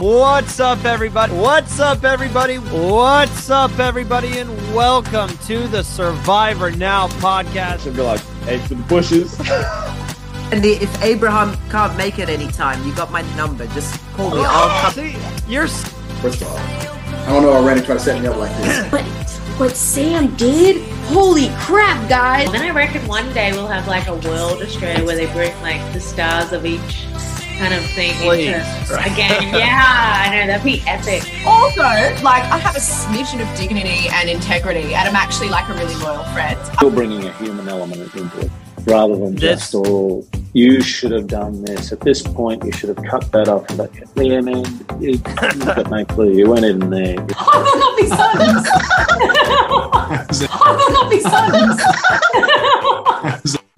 What's up, everybody? What's up, everybody? What's up, everybody? And welcome to the Survivor Now podcast. Should be like, hey, to the bushes. And the, if Abraham can't make it anytime, you got my number. Just call me. I'll oh, come. See, you're First of all, I don't know why Randy tried to set me up like this. But what Sam did? Holy crap, guys! Then I reckon one day we'll have like a World Australia where they bring like the stars of each kind of thing Please. into a game. Yeah, I know that'd be epic. Also, like, I have a smidgen of dignity and integrity, and I'm actually like a really loyal friend. You're bringing a human element into it rather than This- just all, you should have done this. At this point, you should have cut that off. But yeah, man, you, you've got no clue. You weren't even there. I will not be silenced. I will not be silenced.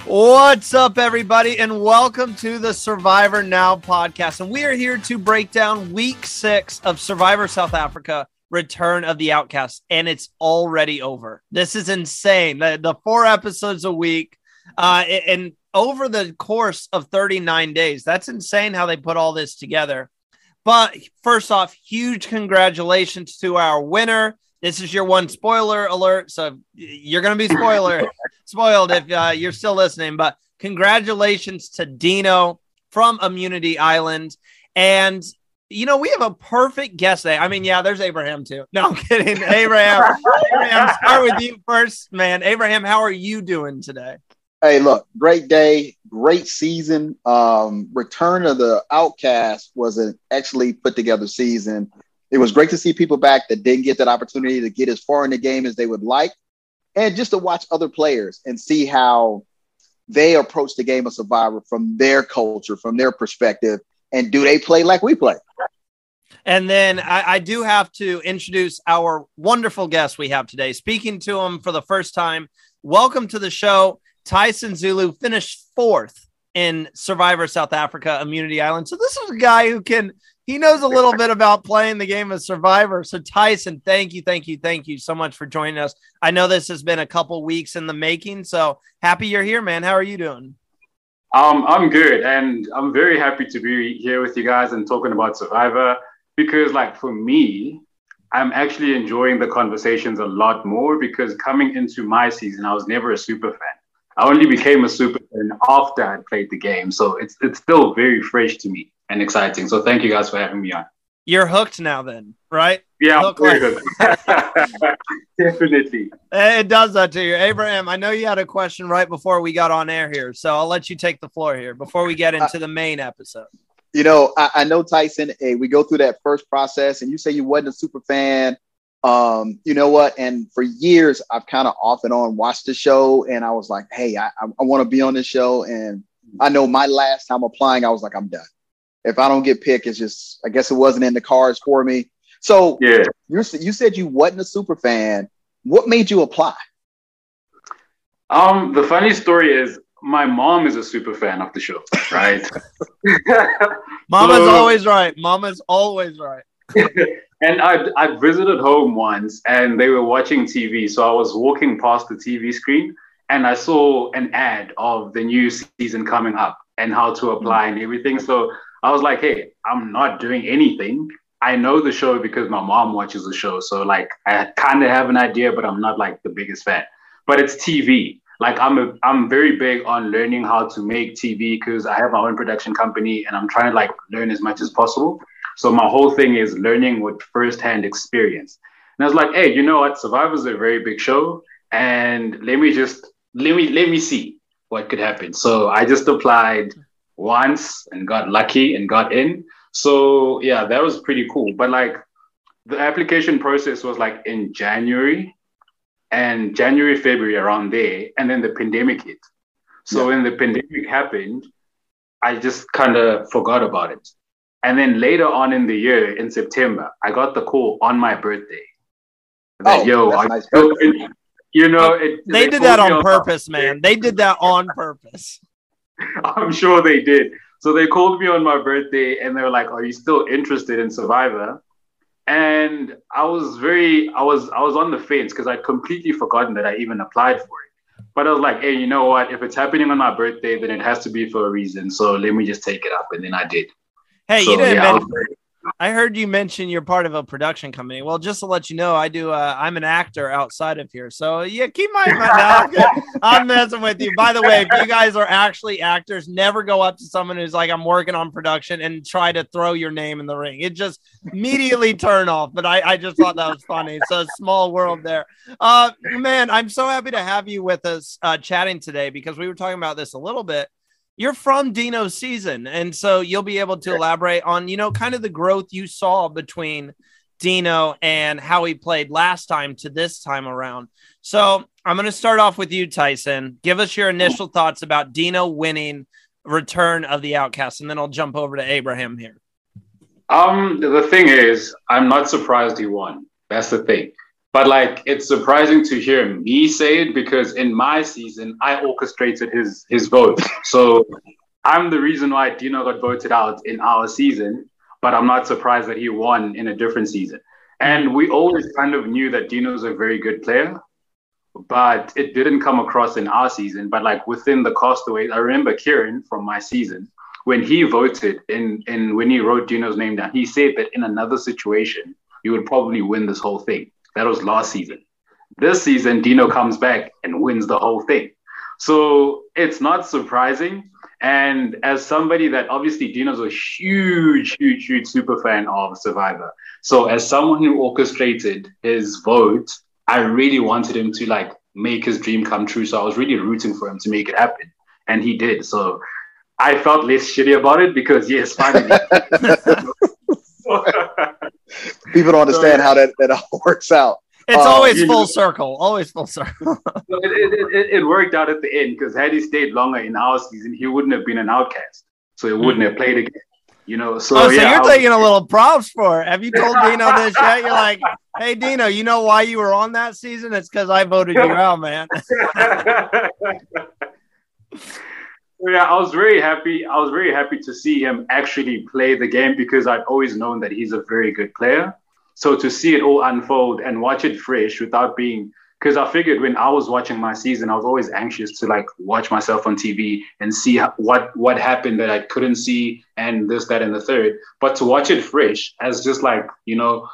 What's up, everybody, and welcome to the Survivor Now podcast. And we are here to break down week six of Survivor South Africa Return of the Outcasts, and it's already over. This is insane. The, the four episodes a week, uh, and over the course of 39 days. That's insane how they put all this together. But first off, huge congratulations to our winner. This is your one spoiler alert. So you're going to be spoiler spoiled if uh, you're still listening. But congratulations to Dino from Immunity Island. And, you know, we have a perfect guest today. I mean, yeah, there's Abraham too. No, I'm kidding. Abraham, Abraham, start with you first, man. Abraham, how are you doing today? hey, look, great day, great season. Um, Return of the Outcast was an actually put together season. It was great to see people back that didn't get that opportunity to get as far in the game as they would like, and just to watch other players and see how they approach the game of Survivor from their culture, from their perspective, and do they play like we play? And then I, I do have to introduce our wonderful guest we have today. Speaking to him for the first time, welcome to the show. Tyson Zulu finished fourth in Survivor South Africa Immunity Island. So this is a guy who can he knows a little bit about playing the game of Survivor. So Tyson, thank you, thank you, thank you so much for joining us. I know this has been a couple weeks in the making, so happy you're here, man. How are you doing? Um, I'm good, and I'm very happy to be here with you guys and talking about Survivor because, like, for me, I'm actually enjoying the conversations a lot more because coming into my season, I was never a super fan. I only became a super fan after I played the game, so it's it's still very fresh to me and exciting. So thank you guys for having me on. You're hooked now, then, right? Yeah, Look very like- good. Definitely. It does that to you. Abraham, I know you had a question right before we got on air here. So I'll let you take the floor here before we get into the main episode. you know, I, I know Tyson. Hey, we go through that first process, and you say you wasn't a super fan. Um, you know what? And for years, I've kind of off and on watched the show, and I was like, hey, I, I, I want to be on this show. And I know my last time applying, I was like, I'm done. If I don't get picked, it's just, I guess it wasn't in the cards for me. So Yeah. you you said you wasn't a super fan. What made you apply? Um, the funny story is my mom is a super fan of the show, right? Mama's So- always right. Mama's always right. And I'd, I'd visited home once and they were watching TV. So I was walking past the TV screen and I saw an ad of the new season coming up and how to apply and everything. So I was like, hey, I'm not doing anything. I know the show because my mom watches the show. So like I kind of have an idea, but I'm not like the biggest fan. But it's TV. Like I'm a, I'm very big on learning how to make TV because I have my own production company and I'm trying to like learn as much as possible. So my whole thing is learning with firsthand experience. And I was like, hey, you know what? Survivor's a very big show, and let me just let me let me see what could happen. So I just applied once and got lucky and got in. So yeah, that was pretty cool. But like the application process was like in January and January, February around there, and then the pandemic hit. So yeah. when the pandemic happened, I just kind of forgot about it. And then later on in the year, in September, I got the call on my birthday. That, oh, yo, nice you know, it, they, they did that on purpose, man. They did that on purpose. I'm sure they did. So they called me on my birthday and they were like, "Are you still interested in Survivor?" And I was very, I was, I was on the fence because I'd completely forgotten that I even applied for it. But I was like, "Hey, you know what? If it's happening on my birthday, then it has to be for a reason. So let me just take it up." And then I did. Hey, so, you didn't yeah, I heard you mention you're part of a production company. Well, just to let you know, I do. Uh, I'm an actor outside of here, so yeah, keep my. no, I'm messing with you. By the way, if you guys are actually actors, never go up to someone who's like, "I'm working on production," and try to throw your name in the ring. It just immediately turn off. But I, I just thought that was funny. So small world there. Uh, man, I'm so happy to have you with us uh, chatting today because we were talking about this a little bit you're from Dino's season, and so you'll be able to elaborate on you know kind of the growth you saw between Dino and how he played last time to this time around. So I'm going to start off with you, Tyson. Give us your initial thoughts about Dino winning Return of the Outcast, and then I'll jump over to Abraham here. Um, the thing is, I'm not surprised he won. That's the thing. But like, it's surprising to hear me say it because in my season, I orchestrated his his vote. So I'm the reason why Dino got voted out in our season. But I'm not surprised that he won in a different season. And we always kind of knew that Dino's a very good player, but it didn't come across in our season. But like within the castaways, I remember Kieran from my season when he voted in in when he wrote Dino's name down, he said that in another situation, you would probably win this whole thing. That was last season. This season, Dino comes back and wins the whole thing. So it's not surprising. And as somebody that obviously Dino's a huge, huge, huge super fan of Survivor. So as someone who orchestrated his vote, I really wanted him to like make his dream come true. So I was really rooting for him to make it happen. And he did. So I felt less shitty about it because yes, finally. People don't understand how that, that all works out. It's um, always full know, circle. Always full circle. it, it, it, it, worked out at the end because had he stayed longer in our season, he wouldn't have been an outcast. So he wouldn't mm-hmm. have played again. You know, so, oh, so yeah, you're was, taking a little props for it. Have you told Dino this yet? You're like, hey Dino, you know why you were on that season? It's because I voted you out, man. Yeah, I was very happy. I was very happy to see him actually play the game because I'd always known that he's a very good player. So to see it all unfold and watch it fresh without being because I figured when I was watching my season, I was always anxious to like watch myself on TV and see what what happened that I couldn't see and this, that, and the third. But to watch it fresh as just like you know,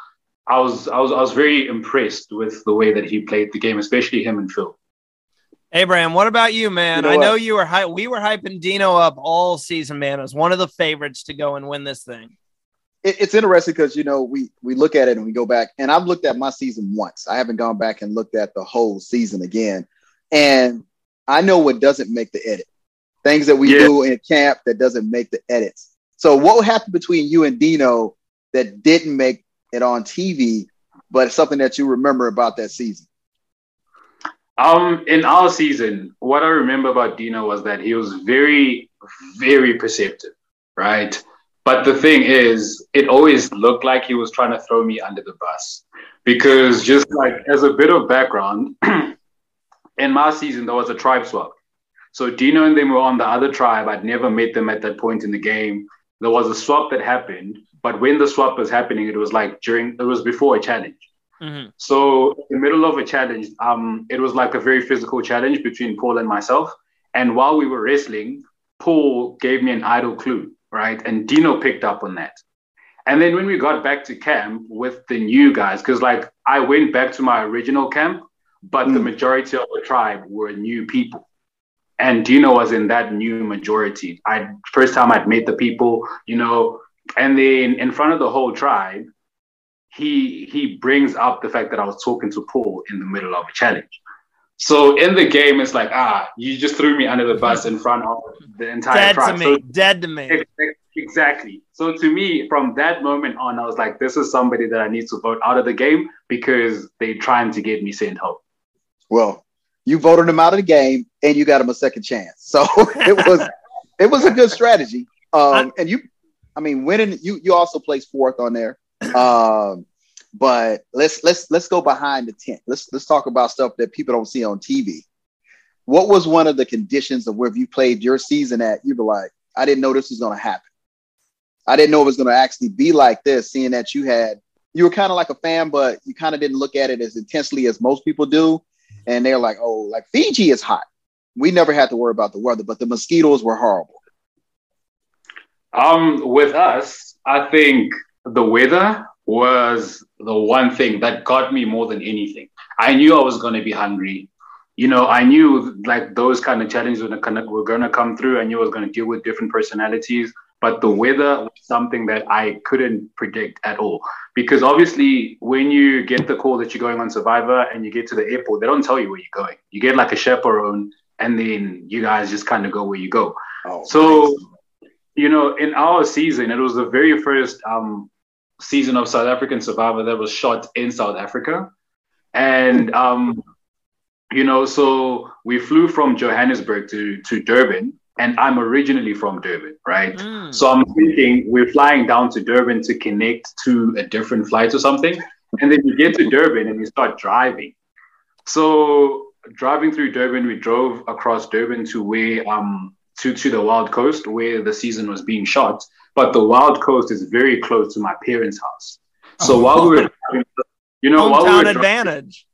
I was I was I was very impressed with the way that he played the game, especially him and Phil. Abraham, what about you, man? You know I know you were hy- we were hyping Dino up all season, man. As one of the favorites to go and win this thing. It, it's interesting because you know we we look at it and we go back, and I've looked at my season once. I haven't gone back and looked at the whole season again, and I know what doesn't make the edit. Things that we yeah. do in camp that doesn't make the edits. So what happened between you and Dino that didn't make it on TV, but something that you remember about that season? Um, in our season, what I remember about Dino was that he was very, very perceptive, right? But the thing is, it always looked like he was trying to throw me under the bus because just like as a bit of background, in my season there was a tribe swap. So Dino and them were on the other tribe. I'd never met them at that point in the game. There was a swap that happened, but when the swap was happening, it was like during it was before a challenge. Mhm. So in the middle of a challenge, um, it was like a very physical challenge between Paul and myself. And while we were wrestling, Paul gave me an idol clue, right? And Dino picked up on that. And then when we got back to camp with the new guys, because like I went back to my original camp, but the majority of the tribe were new people. And Dino was in that new majority. I first time I'd met the people, you know, and then in front of the whole tribe, he he brings up the fact that I was talking to Paul in the middle of a challenge. So in the game, it's like, ah, you just threw me under the bus in front of the entire Dead to tribe. me. So Dead to me. Exactly. So to me, from that moment on, I was like, this is somebody that I need to vote out of the game because they're trying to get me sent home. Well, you voted him out of the game and you got him a second chance. So it was it was a good strategy. Um, and you, I mean, winning you you also placed fourth on there. Um, but let's let's let's go behind the tent. Let's let's talk about stuff that people don't see on TV. What was one of the conditions of where you played your season at, you'd be like, I didn't know this was going to happen. I didn't know it was going to actually be like this, seeing that you had you were kind of like a fan, but you kind of didn't look at it as intensely as most people do. And they're like, oh, like Fiji is hot. We never had to worry about the weather, but the mosquitoes were horrible. Um, with us, I think the weather was the one thing that got me more than anything. I knew I was going to be hungry. You know, I knew like those kind of challenges were were to come through. I knew I was going to deal with different personalities, but the weather was something that I couldn't predict at all. Because obviously, when you get the call that you're going on Survivor and you get to the airport, they don't tell you where you're going. You get like a chaperone, and then you guys just kind of go where you go. Oh, So, you know, in our season, it was the very first um, season of South African Survivor that was shot in South Africa. And, um, you know, so we flew from Johannesburg to, to Durban, and I'm originally from Durban, right? Mm. So I'm thinking we're flying down to Durban to connect to a different flight or something. And then you get to Durban and you start driving. So driving through Durban, we drove across Durban to where um to, to the Wild Coast where the season was being shot. But the Wild Coast is very close to my parents' house. So while we were driving, you know, while we Hometown were advantage.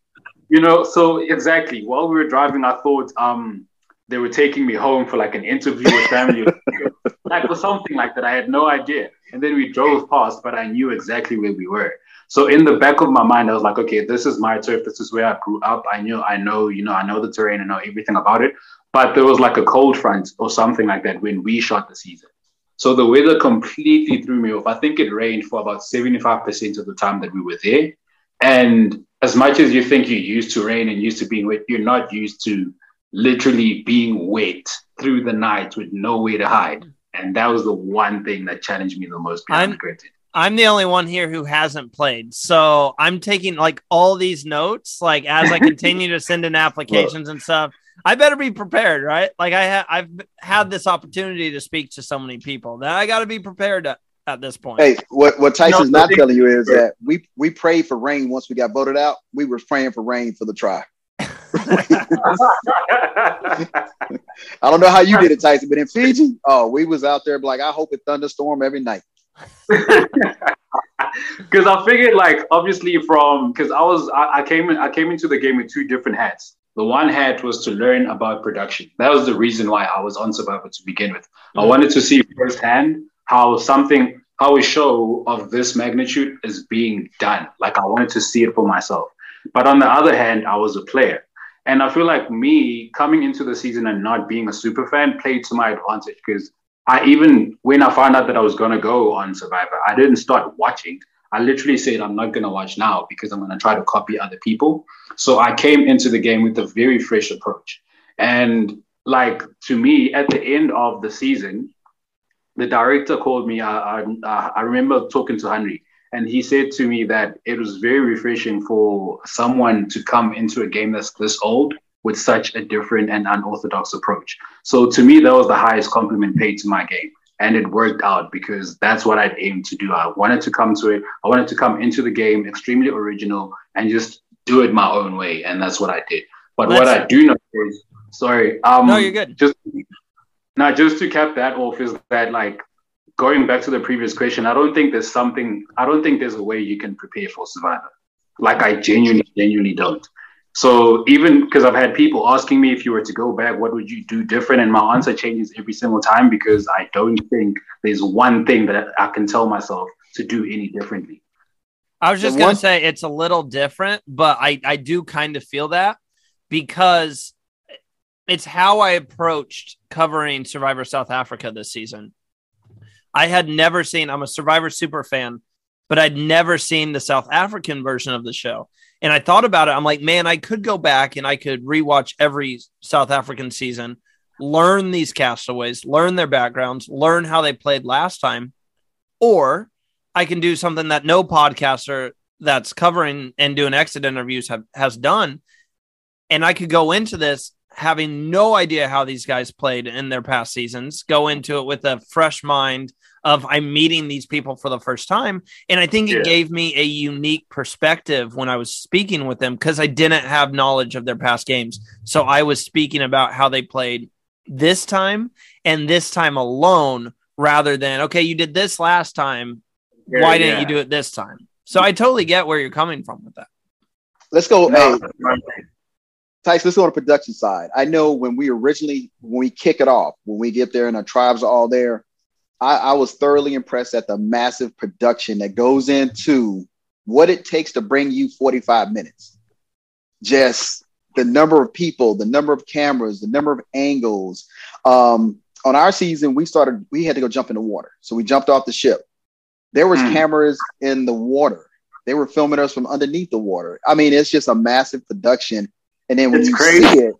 you know, so exactly while we were driving, I thought um they were taking me home for like an interview with family, like or something like that. I had no idea. And then we drove past, but I knew exactly where we were. So in the back of my mind, I was like, okay, this is my turf. This is where I grew up. I knew, I know, you know, I know the terrain, I know everything about it. But there was like a cold front or something like that when we shot the season. So the weather completely threw me off. I think it rained for about 75% of the time that we were there. And as much as you think you're used to rain and used to being wet, you're not used to literally being wet through the night with nowhere to hide. And that was the one thing that challenged me the most. beyond I'm- granted. I'm the only one here who hasn't played. So I'm taking like all these notes, like as I continue to send in applications and stuff. I better be prepared, right? Like I ha- I've had this opportunity to speak to so many people that I got to be prepared at, at this point. Hey, what, what Tyson's No, not telling you is that we we prayed for rain once we got voted out. We were praying for rain for the try. I don't know how you did it, Tyson, but in Fiji, oh, we was out there like I hope it thunderstorm every night. because I figured like obviously from because I was I, I came in I came into the game with two different hats. The one hat was to learn about production. That was the reason why I was on Survivor to begin with. I mm-hmm. wanted to see firsthand how something how a show of this magnitude is being done. Like I wanted to see it for myself. But on the other hand, I was a player. And I feel like me coming into the season and not being a super fan played to my advantage because I even when I found out that I was gonna go on Survivor, I didn't start watching. I literally said I'm not gonna watch now because I'm gonna try to copy other people. So I came into the game with a very fresh approach. And like to me, at the end of the season, the director called me. I, I, I remember talking to Henry, and he said to me that it was very refreshing for someone to come into a game that's this old with such a different and unorthodox approach. So to me, that was the highest compliment paid to my game. And it worked out because that's what I'd aimed to do. I wanted to come to it. I wanted to come into the game extremely original and just do it my own way. And that's what I did. But what Let's- I do know is, sorry. Um, No, you're good. Just now, just to cap that off is that like going back to the previous question, I don't think there's something. I don't think there's a way you can prepare for Survivor. Like I genuinely, genuinely don't. So even because I've had people asking me if you were to go back, what would you do different? And my answer changes every single time because I don't think there's one thing that I can tell myself to do any differently. I was just gonna say it's a little different, but I I do kind of feel that because it's how I approached covering Survivor South Africa this season. I had never seen. I'm a Survivor super fan, but I'd never seen the South African version of the show. And I thought about it. I'm like, man, I could go back and I could rewatch every South African season, learn these castaways, learn their backgrounds, learn how they played last time, or I can do something that no podcaster that's covering and doing exit interviews have has done. And I could go into this having no idea how these guys played in their past seasons, go into it with a fresh mind of I'm meeting these people for the first time. And I think it Yeah. gave me a unique perspective when I was speaking with them because I didn't have knowledge of their past games. So I was speaking about how they played this time and this time alone rather than, okay, you did this last time. Yeah, Why didn't yeah. you do it this time? So I totally get where you're coming from with that. Let's go. No, Hey, Tyson, let's go on the production side. I know when we originally when we kick it off, when we get there and our tribes are all there, I, I was thoroughly impressed at the massive production that goes into what it takes to bring you 45 minutes. Just the number of people, the number of cameras, the number of angles. Um, on our season, we started, we had to go jump in the water. So we jumped off the ship. There was Hmm. cameras in the water. They were filming us from underneath the water. I mean, it's just a massive production. And then when It's you crazy. see it,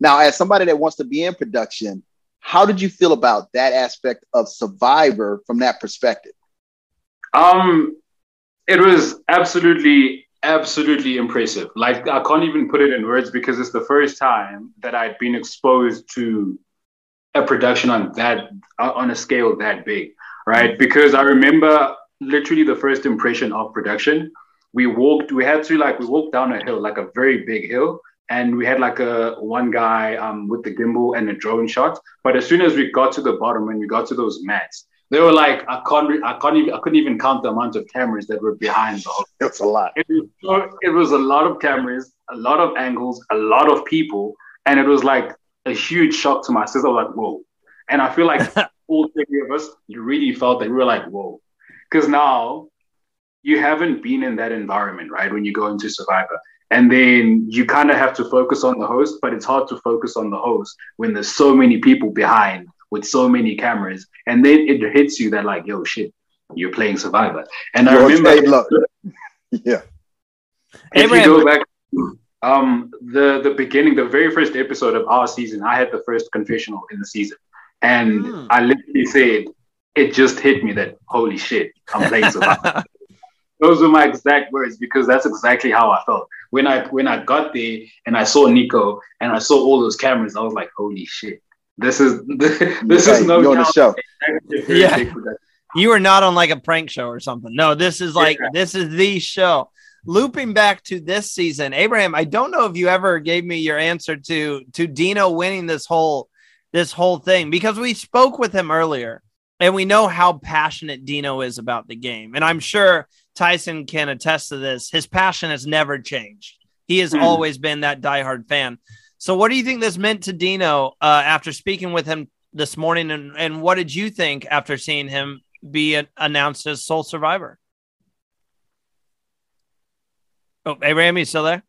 now as somebody that wants to be in production, how did you feel about that aspect of Survivor from that perspective? Um, it was absolutely, absolutely impressive. Like I can't even put it in words because it's the first time that I'd been exposed to a production on that on a scale that big, right? Because I remember literally the first impression of production. We walked, we had to like we walked down a hill, like a very big hill, and we had like a one guy um with the gimbal and a drone shot. But as soon as we got to the bottom, when we got to those mats, they were like, I can't, re- I can't even, I couldn't even count the amount of cameras that were behind the whole. It's a lot. It was, so- it was a lot of cameras, a lot of angles, a lot of people, and it was like a huge shock to my sister. I was like, whoa! And I feel like all three of us really felt that we were like, whoa, because now you haven't been in that environment, right? When you go into Survivor. And then you kind of have to focus on the host, but it's hard to focus on the host when there's so many people behind with so many cameras. And then it hits you that, like, yo, shit, you're playing Survivor. And I Yo, remember. Yeah. if Abraham- you go back, um, the the beginning, the very first episode of our season, I had the first confessional in the season, and Hmm. I literally said, it just hit me that holy shit, I'm playing Survivor. Those were my exact words because that's exactly how I felt when I when I got there and I saw Nico and I saw all those cameras. I was like, holy shit, this is this Hey, is no you're on the show. Yeah. you are not on like a prank show or something. No, this is like Yeah. this is the show. Looping back to this season, Abraham, I don't know if you ever gave me your answer to to Dino winning this whole this whole thing because we spoke with him earlier and we know how passionate Dino is about the game. And I'm sure Tyson can attest to this. His passion has never changed. He has Hmm. always been that diehard fan. So what do you think this meant to Dino uh, after speaking with him this morning and, and what did you think after seeing him be an- announced as sole survivor. Oh, Abraham, you still there?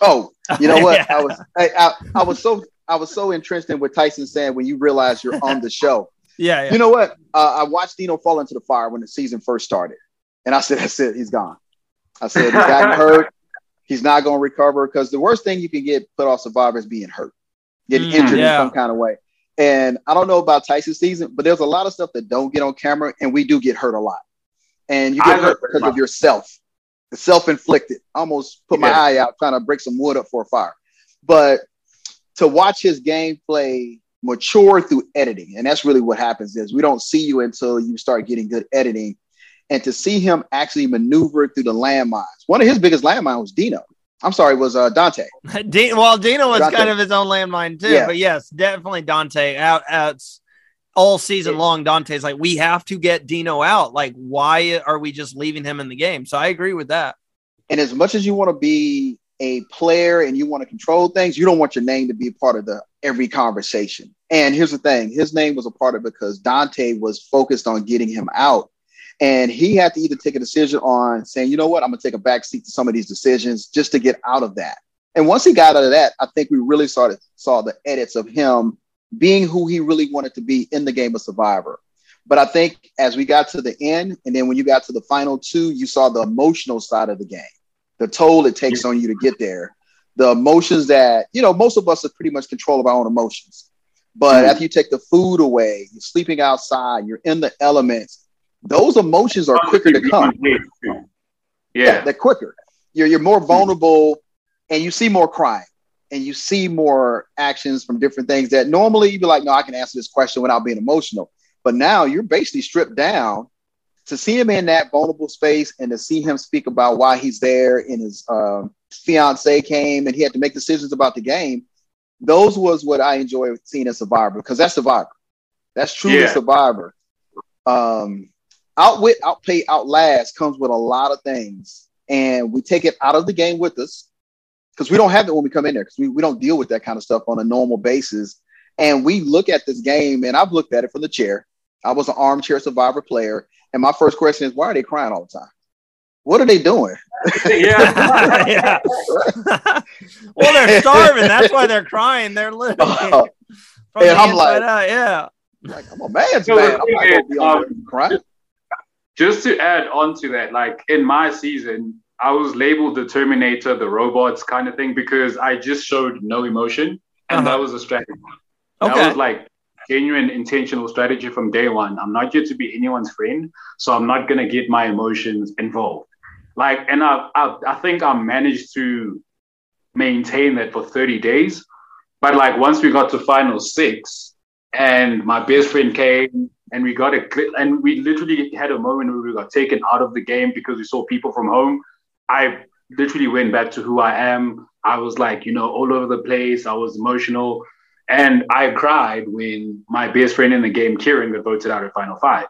Oh, you know what? Yeah. I was I, I, I was so I was so entrenched in what Tyson said when you realize you're on the show. Yeah, yeah. You know what? Uh, I watched Dino fall into the fire when the season first started, and I said, "That's it. He's gone." I said, "He's gotten hurt. He's not going to recover." Because the worst thing you can get put off Survivor is being hurt, getting Mm, injured yeah. in some kind of way. And I don't know about Tyson's season, but there's a lot of stuff that don't get on camera, and we do get hurt a lot. And you get hurt hurt because of yourself, the self-inflicted. I almost put my Yeah. eye out trying to break some wood up for a fire. But to watch his gameplay mature through editing, and that's really what happens is we don't see you until you start getting good editing. And to see him actually maneuver through the landmines. One of his biggest landmines was Dino. I'm sorry, was uh, Dante. D- well, Dino was Dante. kind of his own landmine too, Yeah. but yes, definitely Dante out. out all season long, Dante's like, we have to get Dino out. Like, why are we just leaving him in the game? So I agree with that. And as much as you want to be a player and you want to control things, you don't want your name to be a part of the every conversation. And here's the thing: his name was a part of because Dante was focused on getting him out. And he had to either take a decision on saying, you know what, I'm to take a back seat to some of these decisions just to get out of that. And once he got out of that, I think we really started saw the edits of him being who he really wanted to be in the game of Survivor. But I think as we got to the end, and then when you got to the final two, you saw the emotional side of the game, the toll it takes on you to get there, the emotions that, you know, most of us are pretty much control of our own emotions. But mm-hmm. after you take the food away, you're sleeping outside, you're in the elements, those emotions are quicker to come. Yeah. yeah, they're quicker. You're, you're more vulnerable and you see more crime and you see more actions from different things that normally you'd be like, no, I can answer this question without being emotional. But now you're basically stripped down to see him in that vulnerable space and to see him speak about why he's there and his um, fiance came and he had to make decisions about the game. Those was what I enjoy seeing in Survivor because that's Survivor. That's truly yeah. Survivor. Um, outwit, outplay, outlast comes with a lot of things, and we take it out of the game with us because we don't have it when we come in there because we, we don't deal with that kind of stuff on a normal basis. And we look at this game, and I've looked at it from the chair. I was an armchair survivor player, and my first question is, why are they crying all the time? What are they doing? yeah, yeah. well, they're starving. That's why they're crying. They're living. Uh, and I'm like, out. yeah, like I'm a man's so man. I'm not gonna be um, crying. Just to add on to that, like in my season, I was labeled the Terminator, the robots kind of thing because I just showed no emotion, and uh-huh. that was a strategy. Okay. That was like genuine intentional strategy from day one. I'm not here to be anyone's friend, so I'm not gonna get my emotions involved. Like, and I, I, I think I managed to maintain that for 30 days. But like once we got to final six, and my best friend came, and we got a and we literally had a moment where we got taken out of the game because we saw people from home. I literally went back to who I am. I was like, you know, all over the place. I was emotional. And I cried when my best friend in the game, Kieran, got voted out at Final Five.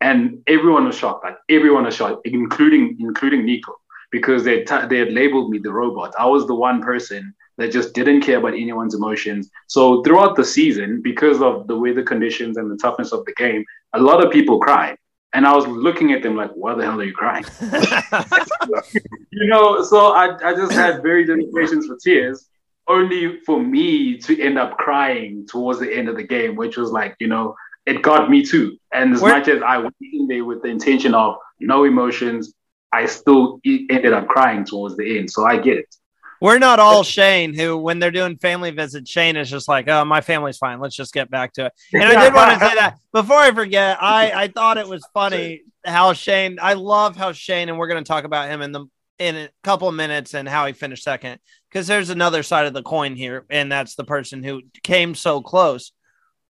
And everyone was shocked, like everyone was shocked, including including Nico, because they t- they had labeled me the robot. I was the one person that just didn't care about anyone's emotions. So throughout the season, because of the weather conditions and the toughness of the game, a lot of people cried. And I was looking at them like, why the hell are you crying? you know, so I, I just had very little patience for tears only for me to end up crying towards the end of the game, which was like, you know, it got me too. And as Where- much as I went in there with the intention of no emotions, I still ended up crying towards the end. So I get it. We're not all Shane, who, when they're doing family visits, Shane is just like, oh, my family's fine. Let's just get back to it. And I did want to say that before I forget, I, I thought it was funny how Shane, I love how Shane, and we're going to talk about him in the in a couple of minutes and how he finished second because there's another side of the coin here, and that's the person who came so close.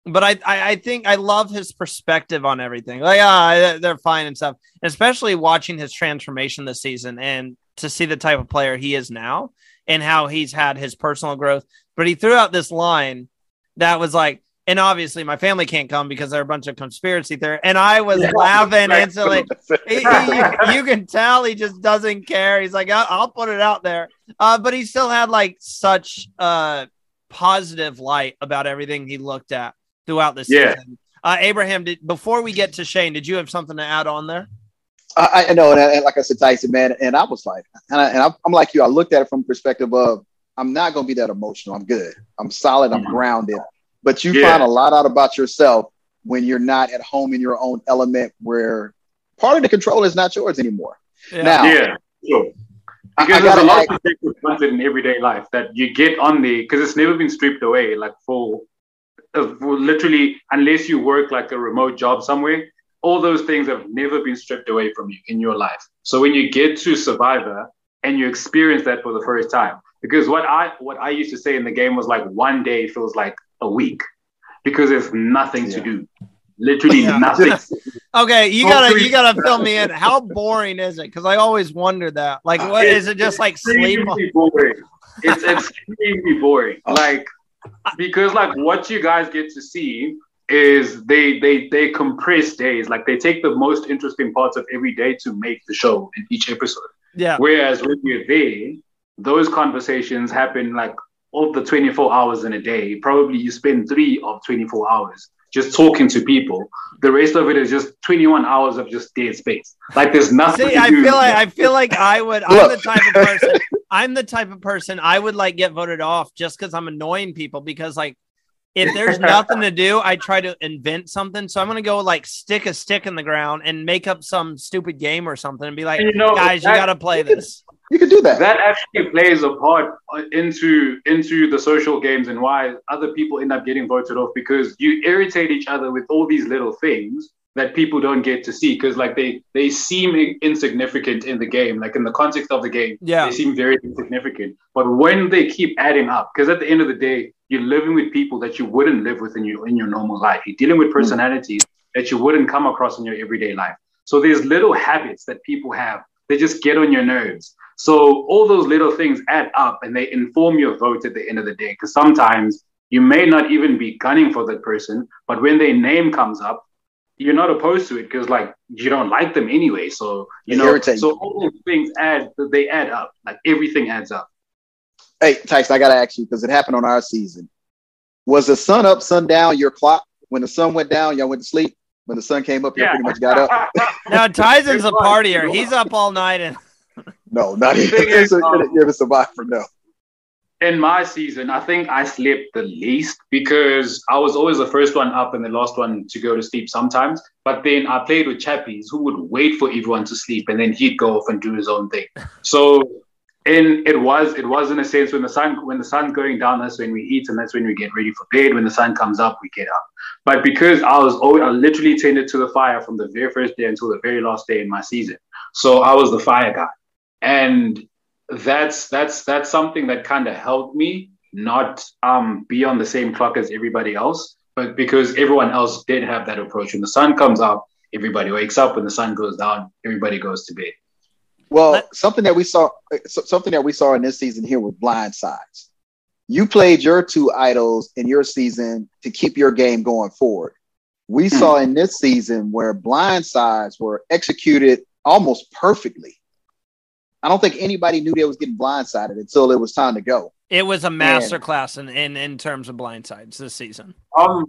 But I, I, I think I love his perspective on everything. Like, ah, they're fine and stuff. Especially watching his transformation this season and to see the type of player he is now and how he's had his personal growth. But he threw out this line that was like, and obviously my family can't come because they're a bunch of conspiracy theorists. And I was yeah, laughing instantly. he, he, you, you, can tell he just doesn't care. He's like, I'll, I'll put it out there. Uh, but he still had like such a positive light about everything he looked at throughout the yeah. season. Uh, Abraham, did, before we get to Shane, did you have something to add on there? I, I know, and, and, like I said, Tyson, man, and I was like, and, I, am like you. I looked at it from perspective of I'm not going to be that emotional. I'm good. I'm solid. I'm mm-hmm. grounded. But you yeah. find a lot out about yourself when you're not at home in your own element, where part of the control is not yours anymore. Yeah. Now, yeah, sure. Because there's a lot of things in everyday life that you get on the because it's never been stripped away. Like for, uh, for literally, unless you work like a remote job somewhere, all those things have never been stripped away from you in your life. So when you get to Survivor and you experience that for the first time, because what I what I used to say in the game was like one day feels like a week because there's nothing yeah. to do. Literally nothing. okay, you gotta you gotta fill me in. How boring is it? Because I always wonder that. Like, what it's is it? Just like sleep? Boring. It's extremely boring. Like because like what you guys get to see is they they they compress days. Like they take the most interesting parts of every day to make the show in each episode. Yeah. Whereas when you're there, those conversations happen like of the 24 hours in a day. Probably you spend three of 24 hours just talking to people. The rest of it is just 21 hours of just dead space. Like there's nothing. See, to I do. feel like I feel like I would. I'm Look. the type of person. I'm the type of person I would like get voted off just because I'm annoying people. Because like, if there's nothing to do, I try to invent something. So I'm gonna go like stick a stick in the ground and make up some stupid game or something and be like, And you know, guys, you gotta play this. You can do that. that actually plays a part into into the social games and why other people end up getting voted off because you irritate each other with all these little things that people don't get to see because like they they seem insignificant in the game like in the context of the game Yeah. they seem very insignificant. But when they keep adding up because at the end of the day you're living with people that you wouldn't live with in your in your normal life. You're dealing with hmm. personalities that you wouldn't come across in your everyday life. So there's little habits that people have. They just get on your nerves so all those little things add up and they inform your vote at the end of the day. Because sometimes you may not even be gunning for that person, but when their name comes up, you're not opposed to it because like you don't like them anyway. So you know, irritate so all those things add they add up. Like everything adds up. Hey, Tyson, I gotta ask you because it happened on our season. Was the sun up, sun down your clock? When the sun went down, y'all went to sleep. When the sun came up, y'all Yeah. pretty much got up. Now Tyson's a partier. He's up all night and No, not even. thing is, It's a- um, Give us a vibe for no. in my season, I think I slept the least because I was always the first one up and the last one to go to sleep sometimes. But then I played with chappies who would wait for everyone to sleep and then he'd go off and do his own thing. So and it was it was in a sense when the sun when the sun's going down, that's when we eat and that's when we get ready for bed. When the sun comes up, we get up. But because I was always, I literally tended to the fire from the very first day until the very last day in my season. So I was the fire guy. And that's that's that's something that kind of helped me not um be on the same clock as everybody else but because everyone else did have that approach when the sun comes up everybody wakes up when the sun goes down everybody goes to bed Well, something that we saw, something that we saw in this season here with blind sides. You played your two idols in your season to keep your game going forward. We Hmm. saw in this season where blind sides were executed almost perfectly. I don't think anybody knew they was getting blindsided until it was time to go. it was a master class in, in in terms of blindsides this season. um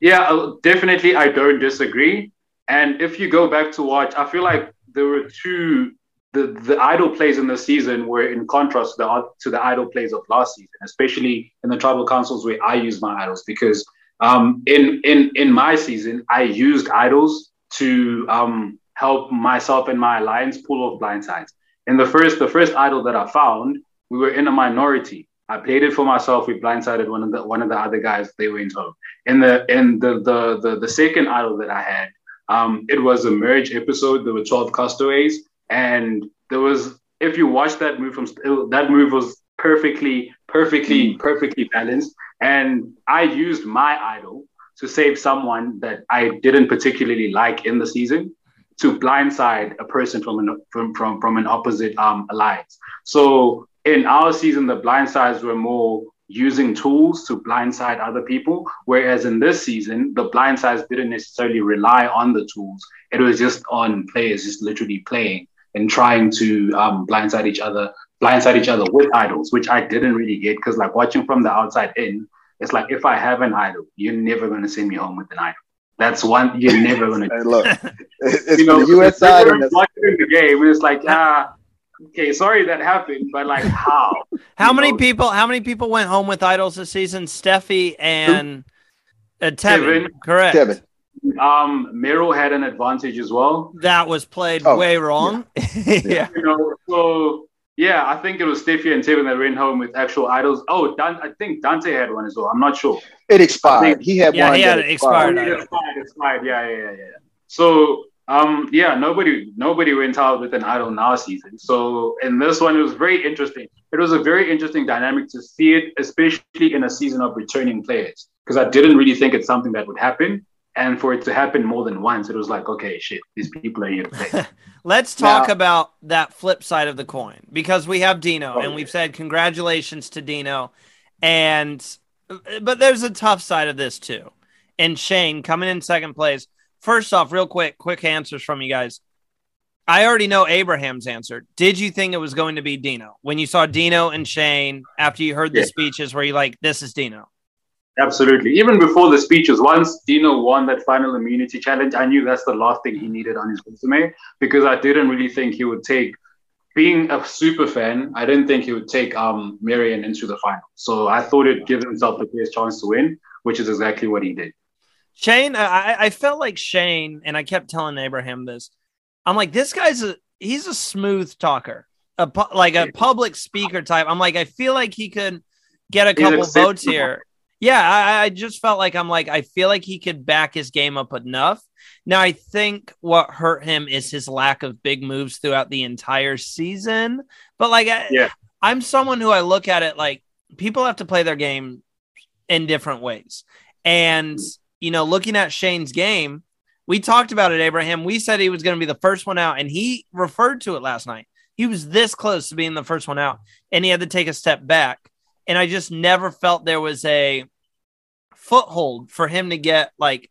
yeah uh, definitely i don't disagree and if you go back to watch i feel like there were two the, the idol plays in this season were in contrast to the to the idol plays of last season, especially in the tribal councils where I use my idols because um, in in in my season I used idols to um, help myself and my alliance pull off blindsides. In the first the first idol that I found, we were in a minority. I played it for myself. We blindsided one of the one of the other guys. They went home. In the in the the the, the second idol that I had, um, it was a merge episode. There were twelve castaways, and there was if you watch that move from that move was perfectly perfectly perfectly balanced. And I used my idol to save someone that I didn't particularly like in the season to blindside a person from an from from, from an opposite um, alliance. So in our season, the blindsides were more using tools to blindside other people, whereas in this season, the blindsides didn't necessarily rely on the tools. It was just on players just literally playing and trying to um, blindside each other, blindside each other with idols, which I didn't really get because like watching from the outside in, it's like if I have an idol, you're never going to send me home with an idol. That's one you're never going to. Hey, look, it's you know, the US side. we're And the, watching the game, and it's like, ah, okay, sorry that happened, but like, how? How You many know? people? How many people went home with idols this season? Steffi and uh, Tevin, Tevin. correct? Kevin, Um, Meryl had an advantage as well. That was played Oh, way wrong. Yeah. You know, so yeah, I think it was Steffi and Tevin that went home with actual idols. Oh, Dan- I think Dante had one as well. I'm not sure. it expired. Think- he had one. Yeah, one. he had it expired. Idol. yeah, it's fine, it's fine. Yeah, yeah, yeah, yeah. So, um, yeah, nobody, nobody went out with an idol in our season. So, in this one, it was very interesting. It was a very interesting dynamic to see it, especially in a season of returning players, because I didn't really think it's something that would happen. And for it to happen more than once, it was like, okay, shit, these people are here to play. Let's talk Now- about that flip side of the coin because we have Dino Oh, and we've said congratulations to Dino. And but there's a tough side of this too. and Shane coming in second place. First off, real quick, quick answers from you guys. I already know Abraham's answer. Did you think it was going to be Dino when you saw Dino and Shane after you heard the Yeah. speeches? Were you like, "This is Dino"? Absolutely. Even before the speeches, once Dino won that final immunity challenge, I knew that's the last thing he needed on his resume because I didn't really think he would take, being a super fan, I didn't think he would take um, Marion into the final. So I thought it'd give himself the best chance to win, which is exactly what he did. Shane, I, I- felt like Shane, and I kept telling Abraham this. I'm like, this guy's a he's a smooth talker, a pu- like a public speaker type. I'm like, I feel like he could get a couple votes here. Yeah, I, I just felt like I'm like, I feel like he could back his game up enough. Now, I think what hurt him is his lack of big moves throughout the entire season. But like, I, Yeah. I'm someone who I look at it like people have to play their game in different ways. And, you know, looking at Shane's game, we talked about it, Abraham. We said he was going to be the first one out, and he referred to it last night. He was this close to being the first one out, and he had to take a step back. And I just never felt there was a foothold for him to get like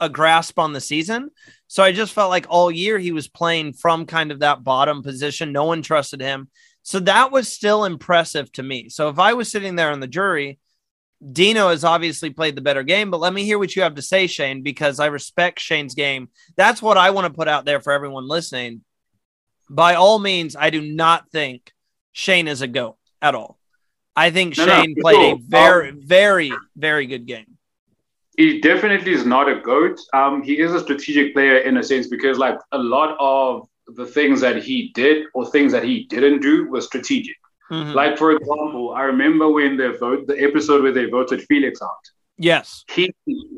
a grasp on the season. So I just felt like all year he was playing from kind of that bottom position. No one trusted him. So that was still impressive to me. So if I was sitting there on the jury, Dino has obviously played the better game, but let me hear what you have to say, Shane, because I respect Shane's game. That's what I want to put out there for everyone listening. By all means, I do not think Shane is a GOAT at all. I think No, no, Shane for played a very, Um, very, very good game. He definitely is not a goat. Um, he is a strategic player in a sense because, like, a lot of the things that he did or things that he didn't do was strategic. Mhm. Like, for example, I remember when they vote the episode where they voted Felix out. yes. He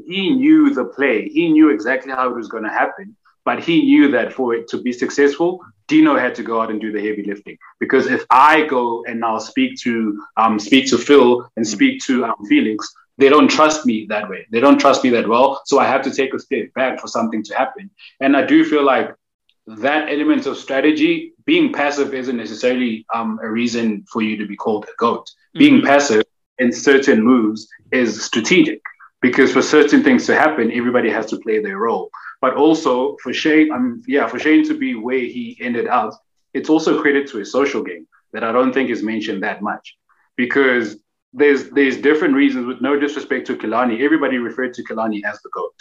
he knew the play. He knew exactly how it was going to happen. But he knew that for it to be successful, Dino had to go out and do the heavy lifting. Because if I go and now speak to um, speak to Phil and speak to um, Felix, they don't trust me that way. They don't trust me that well. So I have to take a step back for something to happen. And I do feel like that element of strategy, being passive isn't necessarily um, a reason for you to be called a goat. Being Mhm. passive in certain moves is strategic because for certain things to happen, everybody has to play their role. But also for Shane, um, yeah, for Shane to be where he ended up, it's also credit to his social game that I don't think is mentioned that much because there's there's different reasons. With no disrespect to Kilani, everybody referred to Kilani as the goat.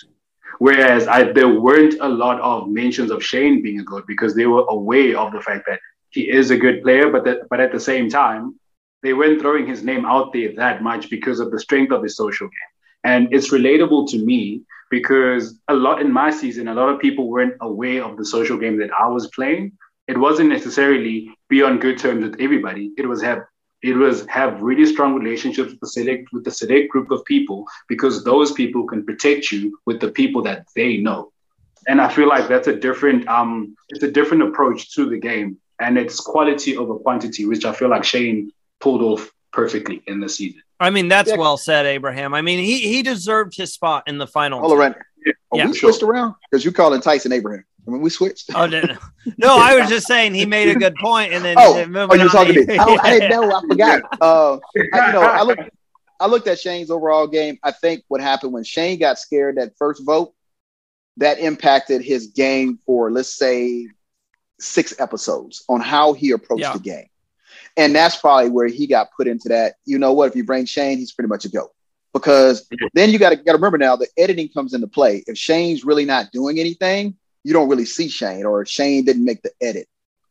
Whereas I, there weren't a lot of mentions of Shane being a goat because they were aware of the fact that he is a good player, but that, but at the same time, they weren't throwing his name out there that much because of the strength of his social game. And it's relatable to me because a lot in my season, a lot of people weren't aware of the social game that I was playing. It wasn't necessarily be on good terms with everybody. It was have it was have really strong relationships with the select with the select group of people because those people can protect you with the people that they know. And I feel like that's a different um it's a different approach to the game. And it's quality over quantity, which I feel like Shane pulled off perfectly in the season. I mean, that's Yeah. well said, Abraham. I mean, he he deserved his spot in the final. Hold on, Rand. Oh, Yeah. we switched around because you called calling Tyson Abraham. I mean, we switched. Oh no, no. no, I was just saying he made a good point, and then Oh, oh, you were on talking to to- me. Oh, I didn't know. I forgot. Uh, I, you know, I looked. I looked at Shane's overall game. I think what happened when Shane got scared that first vote, that impacted his game for let's say six episodes on how he approached Yeah. the game, and that's probably where he got put into that. You know what? If you bring Shane, he's pretty much a goat. Because then you got to remember now the editing comes into play. If Shane's really not doing anything, you don't really see Shane, or Shane didn't make the edit.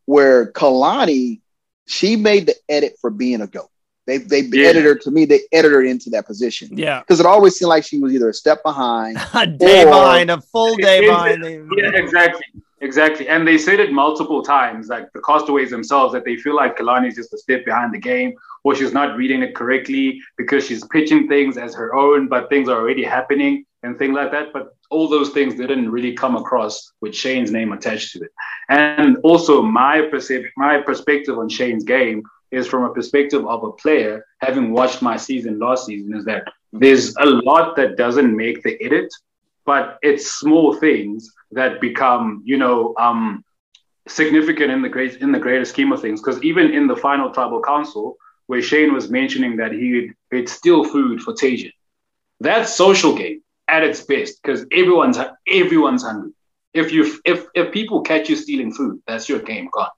Where Kalani, she made the edit for being a goat. They they Yeah. edited her to me. They edited her into that position yeah, because it always seemed like she was either a step behind. a day behind, a full day behind. Yeah, exactly. Exactly. And they said it multiple times, like the castaways themselves, that they feel like Kalani is just a step behind the game or she's not reading it correctly because she's pitching things as her own, but things are already happening and things like that. But all those things didn't really come across with Shane's name attached to it. And also my percep- my perspective on Shane's game is from a perspective of a player, having watched my season last season, is that there's a lot that doesn't make the edit, but it's small things that become, you know, um, significant in the great in the greater scheme of things. Because even in the final tribal council, where Shane was mentioning that he'd steal food for Tajan, that's social game. at its best because everyone's everyone's hungry. If you if if people catch you stealing food, that's your game gone.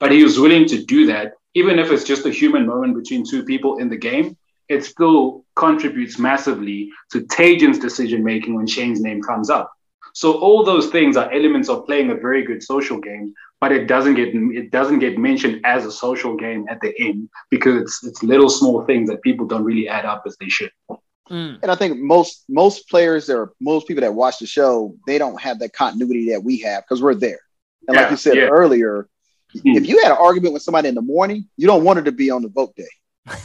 But he was willing to do that, even if it's just a human moment between two people in the game. It still contributes massively to Tajan's decision making when Shane's name comes up. So all those things are elements of playing a very good social game, but it doesn't get it doesn't get mentioned as a social game at the end because it's it's little small things that people don't really add up as they should. Mm. And I think most most players or most people that watch the show, they don't have that continuity that we have because we're there. And like you said yeah. earlier, Mhm. if you had an argument with somebody in the morning, you don't want it to be on the vote day.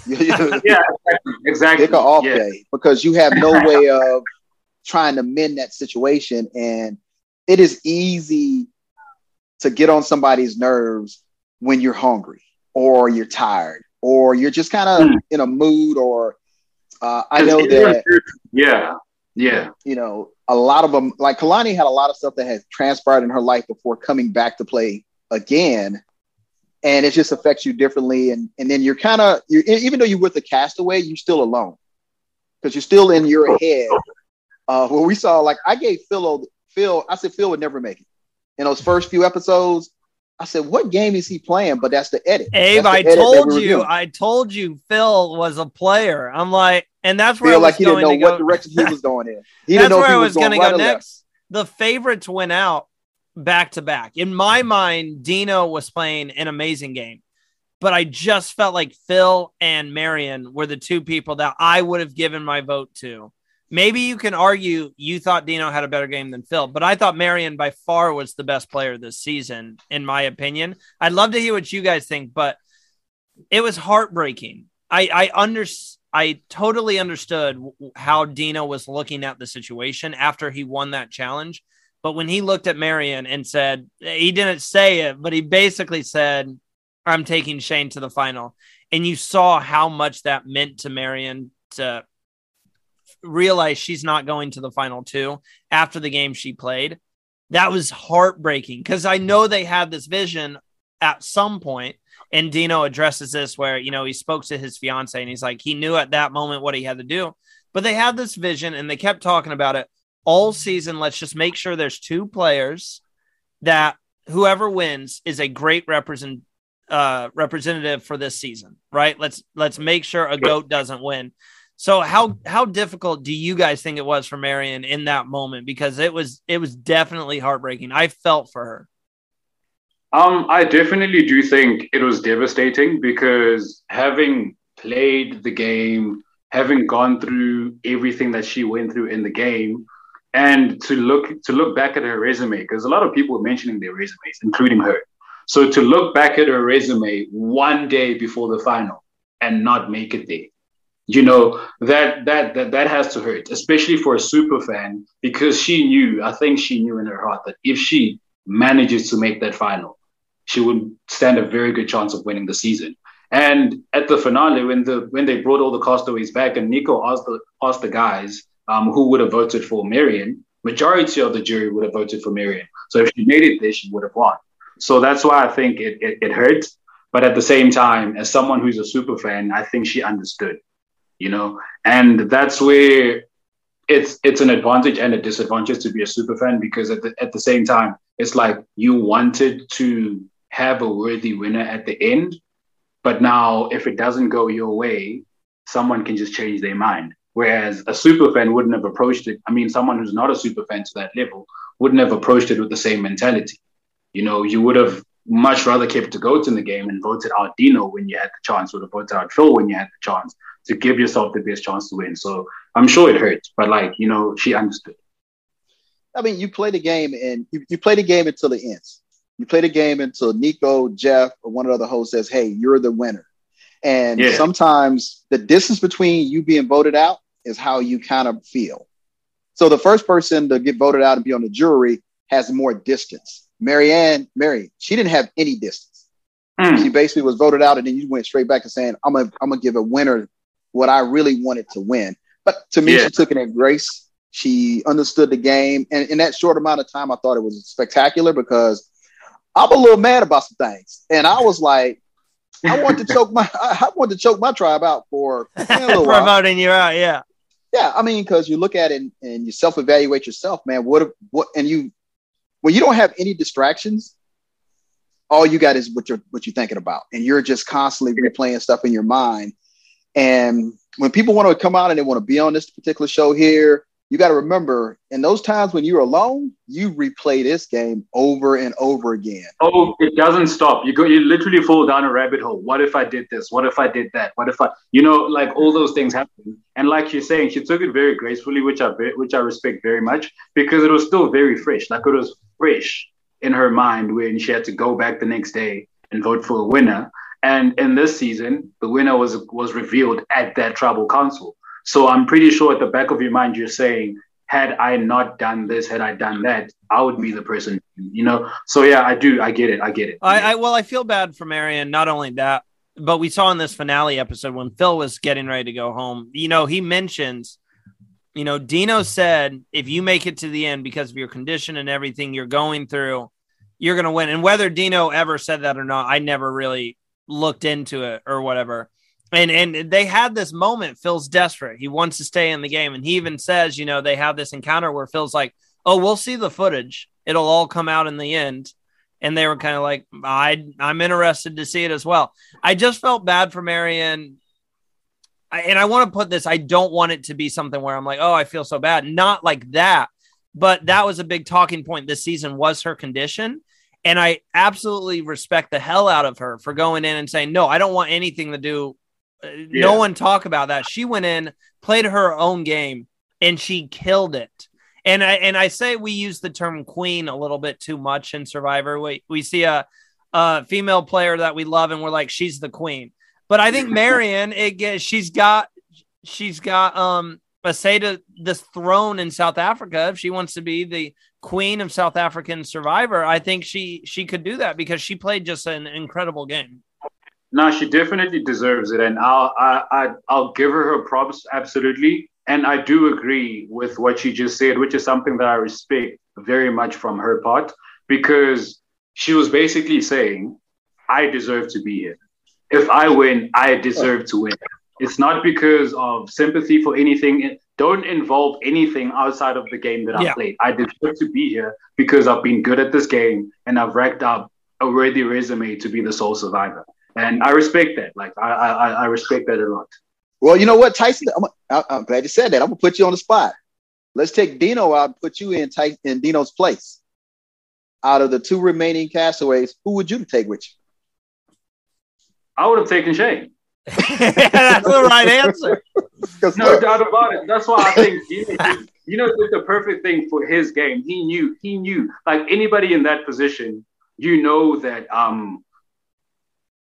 You- you- Yeah, exactly. exactly. Pick an off yeah. day because you have no way of trying to mend that situation. And it is easy to get on somebody's nerves when you're hungry or you're tired or you're just kind of Hmm. in a mood or uh, I know that Yeah, yeah, you know, a lot of them, like Kalani had a lot of stuff that had transpired in her life before coming back to play again. And it just affects you differently. And, and then you're kind of, you're, e, even though you're with the castaway, you're still alone because you're still in your head. Uh, where we saw, like, I gave Phil, Phil, I said Phil would never make it. In those first few episodes, I said, what game is he playing? But that's the edit. Abe, the I edit told we you. I told you Phil was a player. I'm like, and that's where I was like he didn't going know to what go. direction he was going in. He that's didn't know where he I was was going to go left. next. The favorites went out back to back. In my mind, Dino was playing an amazing game, but I just felt like Phil and Marion were the two people that I would have given my vote to. Maybe you can argue you thought Dino had a better game than Phil, but I thought Marion by far was the best player this season, in my opinion. I'd love to hear what you guys think, but it was heartbreaking. I I under I totally understood how Dino was looking at the situation after he won that challenge. But when he looked at Marion and said, he didn't say it, but he basically said, I'm taking Shane to the final. And you saw how much that meant to Marion to realize she's not going to the final two after the game she played. That was heartbreaking because I know they had this vision at some point, and Dino addresses this where you know he spoke to his fiance and he's like he knew at that moment what he had to do, but they had this vision and they kept talking about it all season. Let's just make sure there's two players that whoever wins is a great represent uh representative for this season, right? Let's let's make sure a goat doesn't win. So how how difficult do you guys think it was for Marion in that moment? Because it was it was definitely heartbreaking. I felt for her. Um, I definitely do think it was devastating because having played the game, having gone through everything that she went through in the game, and to look to look back at her resume, because a lot of people were mentioning their resumes, including her. So to look back at her resume one day before the final and not make it there, you know that that that that has to hurt, especially for a super fan, because she knew, I think she knew in her heart that if she manages to make that final, she would stand a very good chance of winning the season. And at the finale, when the when they brought all the castaways back, and Nico asked the asked the guys um, who would have voted for Marion, majority of the jury would have voted for Marion. So if she made it there, she would have won. So that's why I think it, it, it. But at the same time, as someone who's a super fan, I think she understood, you know, and that's where it's it's an advantage and a disadvantage to be a super fan because at the at the same time, it's like you wanted to have a worthy winner at the end, but now if it doesn't go your way, someone can just change their mind. Whereas a super fan wouldn't have approached it. I mean, someone who's not a super fan to that level wouldn't have approached it with the same mentality. You know, you would have much rather kept the goats in the game and voted out Dino when you had the chance, would have voted out Phil when you had the chance to give yourself the best chance to win. So I'm sure it hurt, but like, you know, she understood. I mean, you play the game and you, you play the game until it ends. You play the game until Nico, Jeff, or one of the other hosts says, Hey, you're the winner. And Yeah. sometimes the distance between you being voted out is how you kind of feel. So the first person to get voted out and be on the jury has more distance. Marianne, Mary, she didn't have any distance. Mm. She basically was voted out, and then you went straight back to saying, I'm gonna I'm gonna give a winner what I really wanted to win. But to me, Yeah. she took it in grace. She understood the game. And in that short amount of time, I thought it was spectacular because I'm a little mad about some things. And I was like, I want to choke my I, want to choke my tribe out for For you out, yeah. Yeah, I mean, because you look at it and, and you self evaluate yourself, man. What what and you when you don't have any distractions, all you got is what you're what you're thinking about, and you're just constantly replaying stuff in your mind. And when people want to come out and they want to be on this particular show here, you got to remember in those times when you're alone, you replay this game over and over again. Oh, it doesn't stop. You go, you literally fall down a rabbit hole. What if I did this? What if I did that? What if I, you know, like all those things happen. And like you're saying, she took it very gracefully, which I which I respect very much because it was still very fresh. Like it was fresh in her mind when she had to go back the next day and vote for a winner. And in this season, the winner was was revealed at that tribal council. So I'm pretty sure at the back of your mind, you're saying, had I not done this, had I done that, I would be the person, you know? So yeah, I do. I get it. I get it. I, I well, I feel bad for Marion. Not only that, but we saw in this finale episode when Phil was getting ready to go home, you know, he mentions, you know, Dino said, if you make it to the end because of your condition and everything you're going through, you're going to win. And whether Dino ever said that or not, I never really looked into it or whatever and and they had this moment. Phil's desperate. He wants to stay in the game, and he even says, you know, they have this encounter where Phil's like, "Oh, we'll see the footage. It'll all come out in the end." And they were kind of like, "I I'm interested to see it as well." I just felt bad for Marion. I, and I want to put this. I don't want it to be something where I'm like, "Oh, I feel so bad." Not like that, but that was a big talking point this season. Was her condition. And I absolutely respect the hell out of her for going in and saying, no, I don't want anything to do yeah. no one talk about that. She went in, played her own game, and she killed it. And I and I say we use the term queen a little bit too much in Survivor. We we see a, a female player that we love, and we're like, she's the queen. But I think Marion, it gets she's got she's got um a say to this throne in South Africa. If she wants to be the queen of South African Survivor, I think she she could do that because she played just an incredible game. No, she definitely deserves it, and I'll I, I I'll give her her props absolutely. And I do agree with what she just said, which is something that I respect very much from her part, because she was basically saying, "I deserve to be here. If I win, I deserve to win." It's not because of sympathy for anything. It don't involve anything outside of the game that I played. I deserve to be here because I've been good at this game and I've racked up a worthy resume to be the sole survivor and I respect that. Like I, I, I respect that a lot. Well, you know what, Tyson? I'm, I'm glad you said that. I'm gonna put you on the spot. Let's take Dino out and put you in Ty- in Dino's place. Out of the two remaining castaways, who would you take with you? I would have taken Shane. That's the right answer. no doubt about it. That's why I think Dino, you know, did the perfect thing for his game. He knew, he knew, like anybody in that position, you know that um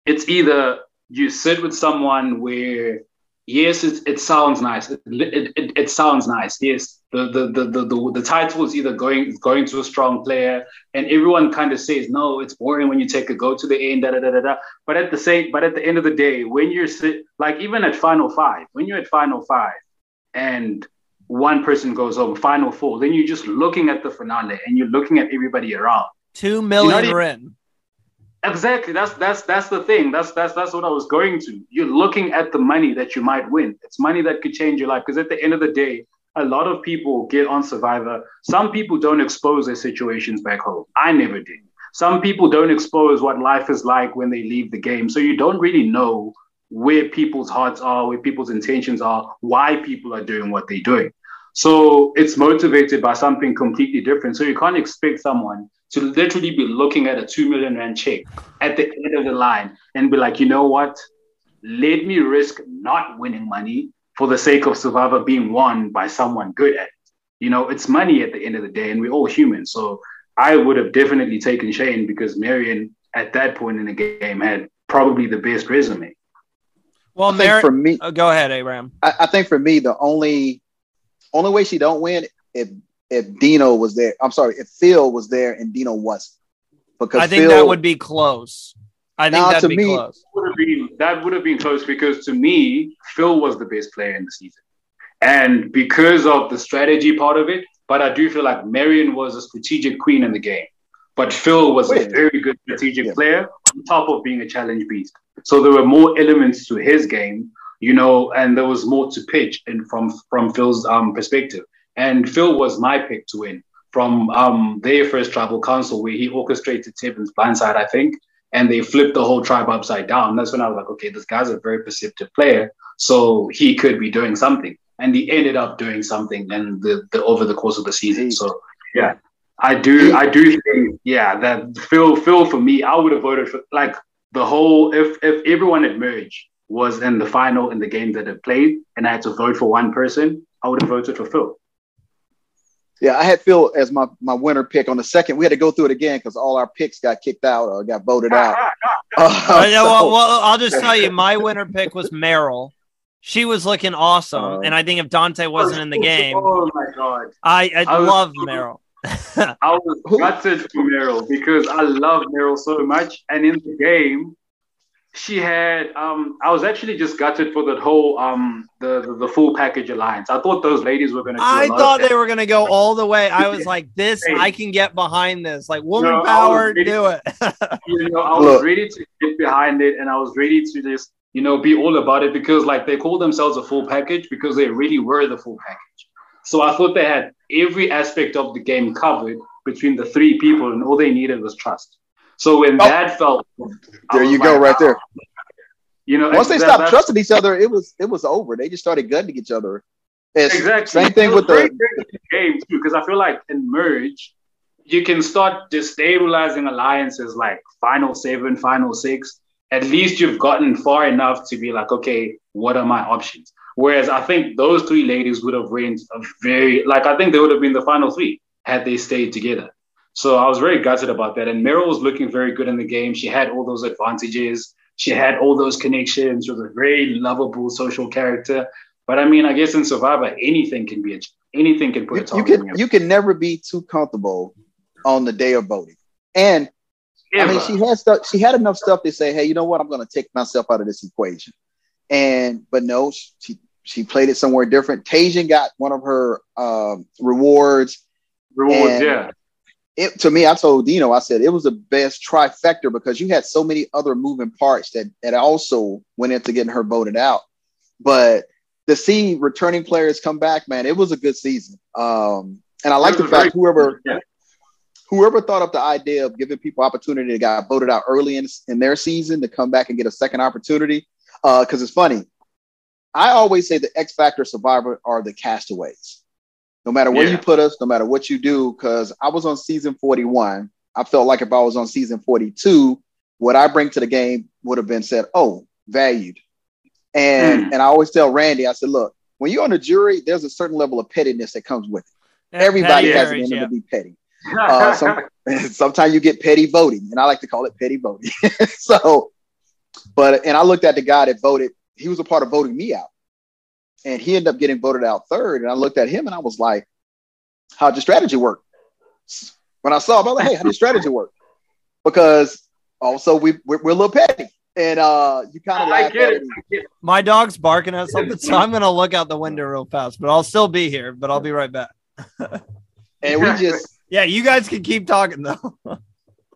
it's either you sit with someone where yes it, it sounds nice it, it, it, it sounds nice yes the the, the the the the title is either going going to a strong player and everyone kind of says no it's boring when you take a go to the end da, da, da, da, da. but at the same but at the end of the day when you're sit like even at final five when you're at final five and one person goes home final four then you're just looking at the finale and you're looking at everybody around two million know in Exactly. That's that's that's the thing. That's that's that's what I was going to. You're looking at the money that you might win. It's money that could change your life. Because at the end of the day, a lot of people get on Survivor. Some people don't expose their situations back home. I never did. Some people don't expose what life is like when they leave the game. So you don't really know where people's hearts are, where people's intentions are, why people are doing what they're doing. So it's motivated by something completely different. So you can't expect someone to literally be looking at a two million rand check at the end of the line and be like, you know what? Let me risk not winning money for the sake of Survivor being won by someone good at it. You know, it's money at the end of the day, and we're all human. So I would have definitely taken Shane because Marion at that point in the game had probably the best resume. Well, Marion, for me, oh, go ahead, Abraham. I, I think for me, the only only way she don't win if if Dino was there. I'm sorry, if Phil was there and Dino wasn't. Because I think Phil, that would be close. I think that'd be me, close. Would have been, that would have been close because to me, Phil was the best player in the season. And because of the strategy part of it, but I do feel like Marion was a strategic queen in the game. But Phil was Wait, a very good strategic yeah. player on top of being a challenge beast. So there were more elements to his game you know, and there was more to pitch and from from Phil's um, perspective. And Phil was my pick to win from um, their first tribal council where he orchestrated Tevin's blindside, I think, and they flipped the whole tribe upside down. That's when I was like, okay, this guy's a very perceptive player, so he could be doing something. And he ended up doing something and the, the over the course of the season. So yeah, I do I do think yeah that Phil Phil for me I would have voted for like the whole if if everyone had merged was in the final in the game that it played and I had to vote for one person, I would have voted for Phil. Yeah, I had Phil as my, my winner pick on the second. We had to go through it again because all our picks got kicked out or got voted out. Uh, yeah, well, well, I'll just tell you, my winner pick was Meryl. She was looking awesome, Uh, and I think if Dante wasn't in the game, Oh my god. I, I, I was- love Meryl. I was gutted for Meryl because I love Meryl so much. And in the game, she had um I was actually just gutted for that whole um the the, the full package alliance. I thought those ladies were gonna do a I thought they were gonna go all the way. I was like, "This, Hey. I can get behind this. Like, woman No, I power, ready- do it." you know, I was Look. ready to get behind it and I was ready to just, you know, be all about it because like they call themselves a full package because they really were the full package. So I thought they had every aspect of the game covered between the three people and all they needed was trust. So when Oh. that felt There was you go, right there. You know, Once they that- stopped trusting each other, it was it was over. They just started gunning each other. It's Exactly. Same thing with the the game too, because I feel like in merge, you can start destabilizing alliances like final seven, final six. At least you've gotten far enough to be like, okay, what are my options? Whereas I think those three ladies would have reigned a very like I think they would have been the final three had they stayed together. So I was very gutted about that. And Meryl was looking very good in the game. She had all those advantages. She had all those connections. She was a very lovable social character. But I mean, I guess in Survivor, anything can be a, anything can put a you, you target can on you can never be too comfortable on the day of voting. And I mean, she had stuff. She had enough stuff to say, "Hey, you know what? I'm going to take myself out of this equation." And but no, she she played it somewhere different. Tajan got one of her um, rewards. rewards, yeah. It to me, I told Dino, I said it was the best trifecta because you had so many other moving parts that that also went into getting her voted out. But to see returning players come back, man, it was a good season. Um, and I like the fact whoever yeah. whoever thought up the idea of giving people opportunity that got voted out early in, in their season to come back and get a second opportunity. Because it's funny. I always say the X Factor survivor are the castaways. No matter where Yeah. you put us, no matter what you do, because I was on season 41. I felt like if I was on season 42, what I bring to the game would have been said, oh, valued. And Hmm. and I always tell Randy, I said, look, when you're on a jury, there's a certain level of pettiness that comes with it. Everybody has an end yeah. to be petty. Uh, some, sometimes you get petty voting, and I like to call it petty voting. so, but and I looked at the guy that voted. He was a part of voting me out, and he ended up getting voted out third. And I looked at him, and I was like, "How'd your strategy work?" When I saw him, I was like, "Hey, how did your strategy work?" Because also we we're, we're a little petty, and uh, you kind of I laugh get at it. it. I get it. My dog's barking at something, so I'm gonna look out the window real fast. But I'll still be here. But I'll be right back. and we just Yeah, you guys can keep talking though.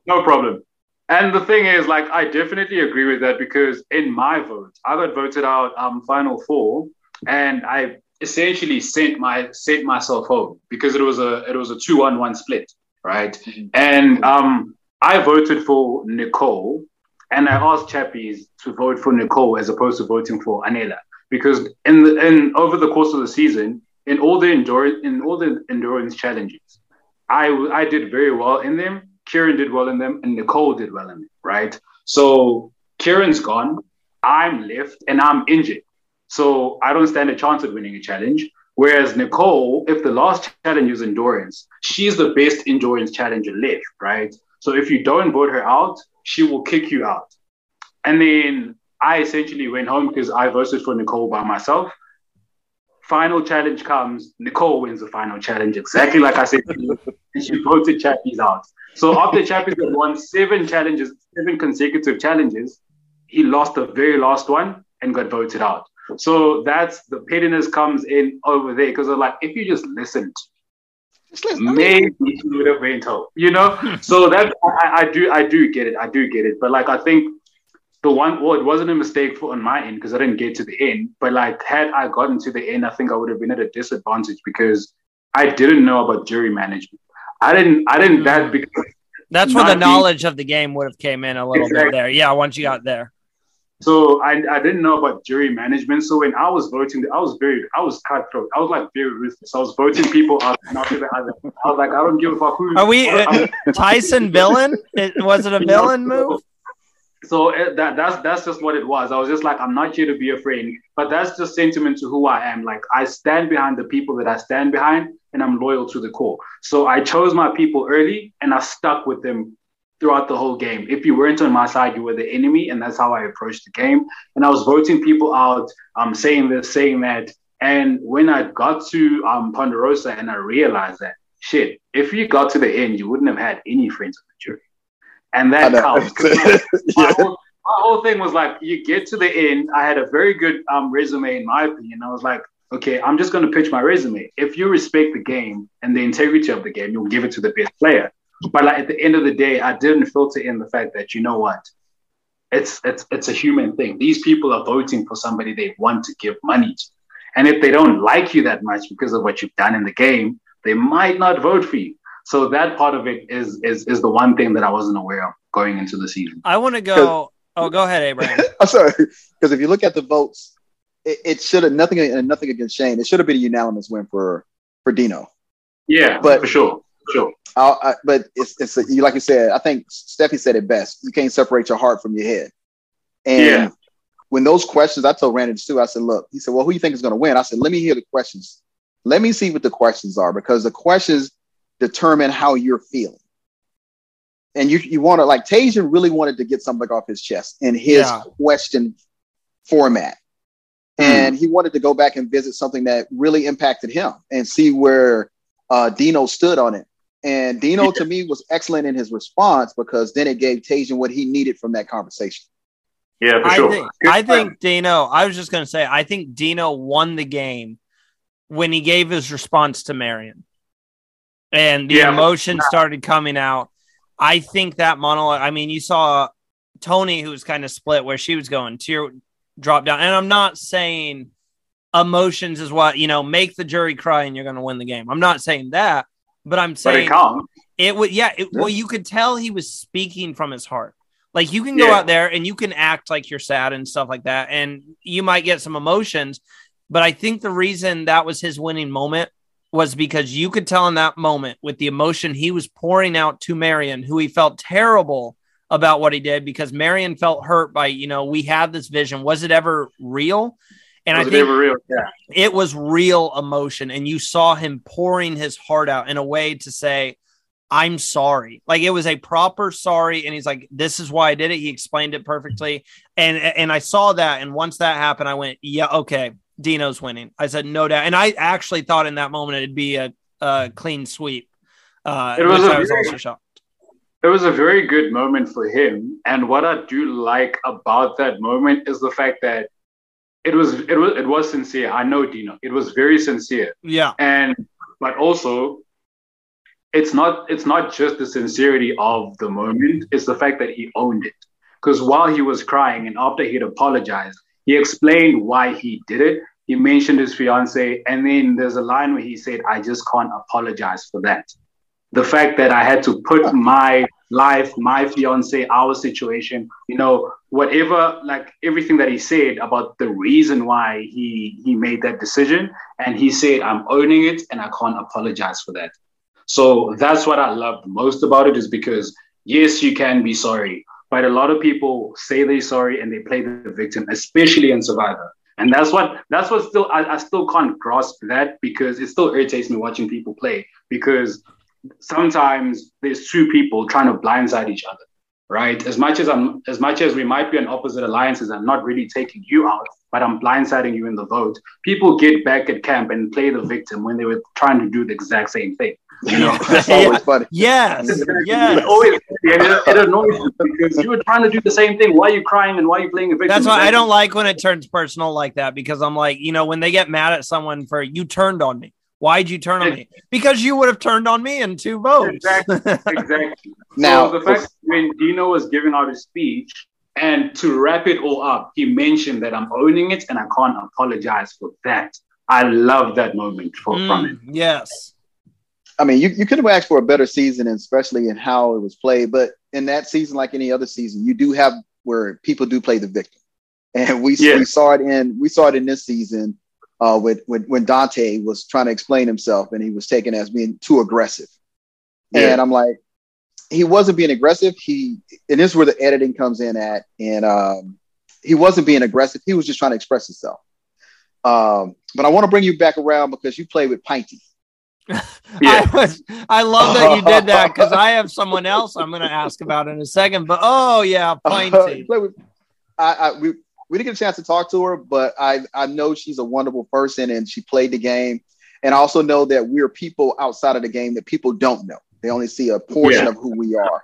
No problem. And the thing is, like, I definitely agree with that because in my vote, I got voted out um final four, and I essentially sent my sent myself home because it was a it was a two on one split, right? And um I voted for Nicole, and I asked Chappies to vote for Nicole as opposed to voting for Anela because in the in over the course of the season, in all the endurance in all the endurance challenges, I I did very well in them. Kieran did well in them, and Nicole did well in them, right? So Kieran's gone, I'm left, and I'm injured. So I don't stand a chance at winning a challenge. Whereas Nicole, if the last challenge is endurance, she's the best endurance challenger left, right? So if you don't vote her out, she will kick you out. And then I essentially went home because I voted for Nicole by myself. Final challenge comes, Nicole wins the final challenge, exactly like I said and she voted Chappies out. So after Chappies had won seven challenges, seven consecutive challenges, he lost the very last one and got voted out. So that's the pettiness comes in over there because like if you just listened, just listen. Maybe he would have went home, you know. Hmm. so that I, I do I do get it, I do get it, but like I think the one, well, it wasn't a mistake for on my end because I didn't get to the end. But like, had I gotten to the end, I think I would have been at a disadvantage because I didn't know about jury management. I didn't. I didn't that hmm. because That's where the not being- knowledge of the game would have came in a little bit there. Yeah, once you got there. So I, I didn't know about jury management. So when I was voting, I was very, I was cutthroat. I was like very ruthless. I was voting people out and after the other. I was like, I don't give a fuck who. Are we uh, Tyson villain? It, was it a villain move? so uh, that that's that's just what it was. I was just like, I'm not here to be a friend, but that's just sentiment to who I am. Like I stand behind the people that I stand behind, and I'm loyal to the core. So I chose my people early, and I stuck with them throughout the whole game. If you weren't on my side, you were the enemy, and that's how I approached the game. And I was voting people out, um, saying this, saying that. And when I got to um, Ponderosa, and I realized that shit, if you got to the end, you wouldn't have had any friends on the jury, and that counts. 'Cause my, Yeah. whole, my whole thing was like, you get to the end. I had a very good um, resume, in my opinion. I was like, okay, I'm just going to pitch my resume. If you respect the game and the integrity of the game, you'll give it to the best player. But like at the end of the day, I didn't filter in the fact that you know what, it's it's it's a human thing. These people are voting for somebody they want to give money to, and if they don't like you that much because of what you've done in the game, they might not vote for you. So that part of it is is is the one thing that I wasn't aware of going into the season. I want to go. Oh, go ahead, Abraham. I'm sorry, because if you look at the votes, it, it should have nothing and nothing against Shane. It should have been a unanimous win for for Dino. Yeah, But- for sure, for sure. I, but it's it's a, you like you said. I think Steffi said it best. You can't separate your heart from your head. And Yeah. when those questions, I told Randy too. I said, "Look," he said, "Well, who you think is going to win?" I said, "Let me hear the questions. Let me see what the questions are because the questions determine how you're feeling." And you you want to like Tajan really wanted to get something off his chest in his Yeah. question format. And he wanted to go back and visit something that really impacted him and see where uh, Dino stood on it. And Dino to me was excellent in his response because then it gave Tajan what he needed from that conversation. Yeah, for I sure. think I plan. think Dino. I was just going to say I think Dino won the game when he gave his response to Marion, and the Yeah. emotion started coming out. I think that monologue. I mean, you saw Tony, who was kind of split, where she was going tear drop down, and I'm not saying emotions is what you know make the jury cry and you're going to win the game. I'm not saying that, but I'm but saying it counts. it would, yeah. It, Well, you could tell he was speaking from his heart. Like you can go Yeah. out there and you can act like you're sad and stuff like that, and you might get some emotions. But I think the reason that was his winning moment was because you could tell in that moment with the emotion he was pouring out to Marion, who he felt terrible about what he did because Marion felt hurt by, you know, we had this vision. Was it ever real? And I it think real? Yeah. it was real emotion and you saw him pouring his heart out in a way to say i'm sorry like it was a proper sorry and he's like this is why i did it he explained it perfectly and and i saw that and once that happened i went yeah okay dino's winning i said no doubt and i actually thought in that moment it'd be a, a clean sweep uh It was a i was very- also shocked It was a very good moment for him. And what I do like about that moment is the fact that it was it was it was sincere. I know Dino. It was very sincere. yeah And but also it's not it's not just the sincerity of the moment, it's the fact that he owned it. Because while he was crying and after he'd apologized, he explained why he did it. He mentioned his fiance, and then there's a line where he said, I just can't apologize for that. The fact that I had to put my life, my fiance, our situation, you know, whatever, like everything that he said about the reason why he he made that decision, and he said, I'm owning it and I can't apologize for that. So that's what I loved most about it is because yes, you can be sorry, but a lot of people say they're sorry and they play the victim, especially in Survivor. And that's what that's what still I, I still can't grasp that because it still irritates me watching people play because sometimes there's two people trying to blindside each other, right? As much as I'm as much as we might be on opposite alliances, I'm not really taking you out, but I'm blindsiding you in the vote. People get back at camp and play the victim when they were trying to do the exact same thing. You know, That's always funny. yes yes it always it, it annoys me because you were trying to do the same thing. Why are you crying and why are you playing a victim? That's why I don't like when it turns personal like that because I'm like, you know, when they get mad at someone for you turned on me. Why'd you turn on me? Because you would have turned on me in two votes. Exactly. exactly. Now, so the fact that when Dino was giving out his speech, And to wrap it all up, he mentioned that I'm owning it and I can't apologize for that. I love that moment for, Mm, from him. Yes. I mean, you, you could have asked for a better season, and especially in how it was played. But in that season, like any other season, you do have where people do play the victim, and we Yeah. we saw it in we saw it in this season uh, with when when Dante was trying to explain himself, and he was taken as being too aggressive. Yeah. And I'm like, he wasn't being aggressive. He and this is where the editing comes in at, and um, he wasn't being aggressive. He was just trying to express himself. Um, but I want to bring you back around because you played with Pinty. Yeah. I, was, I love that you did that because I have someone else I'm going to ask about in a second. But oh yeah, Pinty. Play with- I, I we we didn't get a chance to talk to her, but I I know she's a wonderful person and she played the game. And I also know that we're people outside of the game that people don't know. They only see a portion Yeah. of who we are.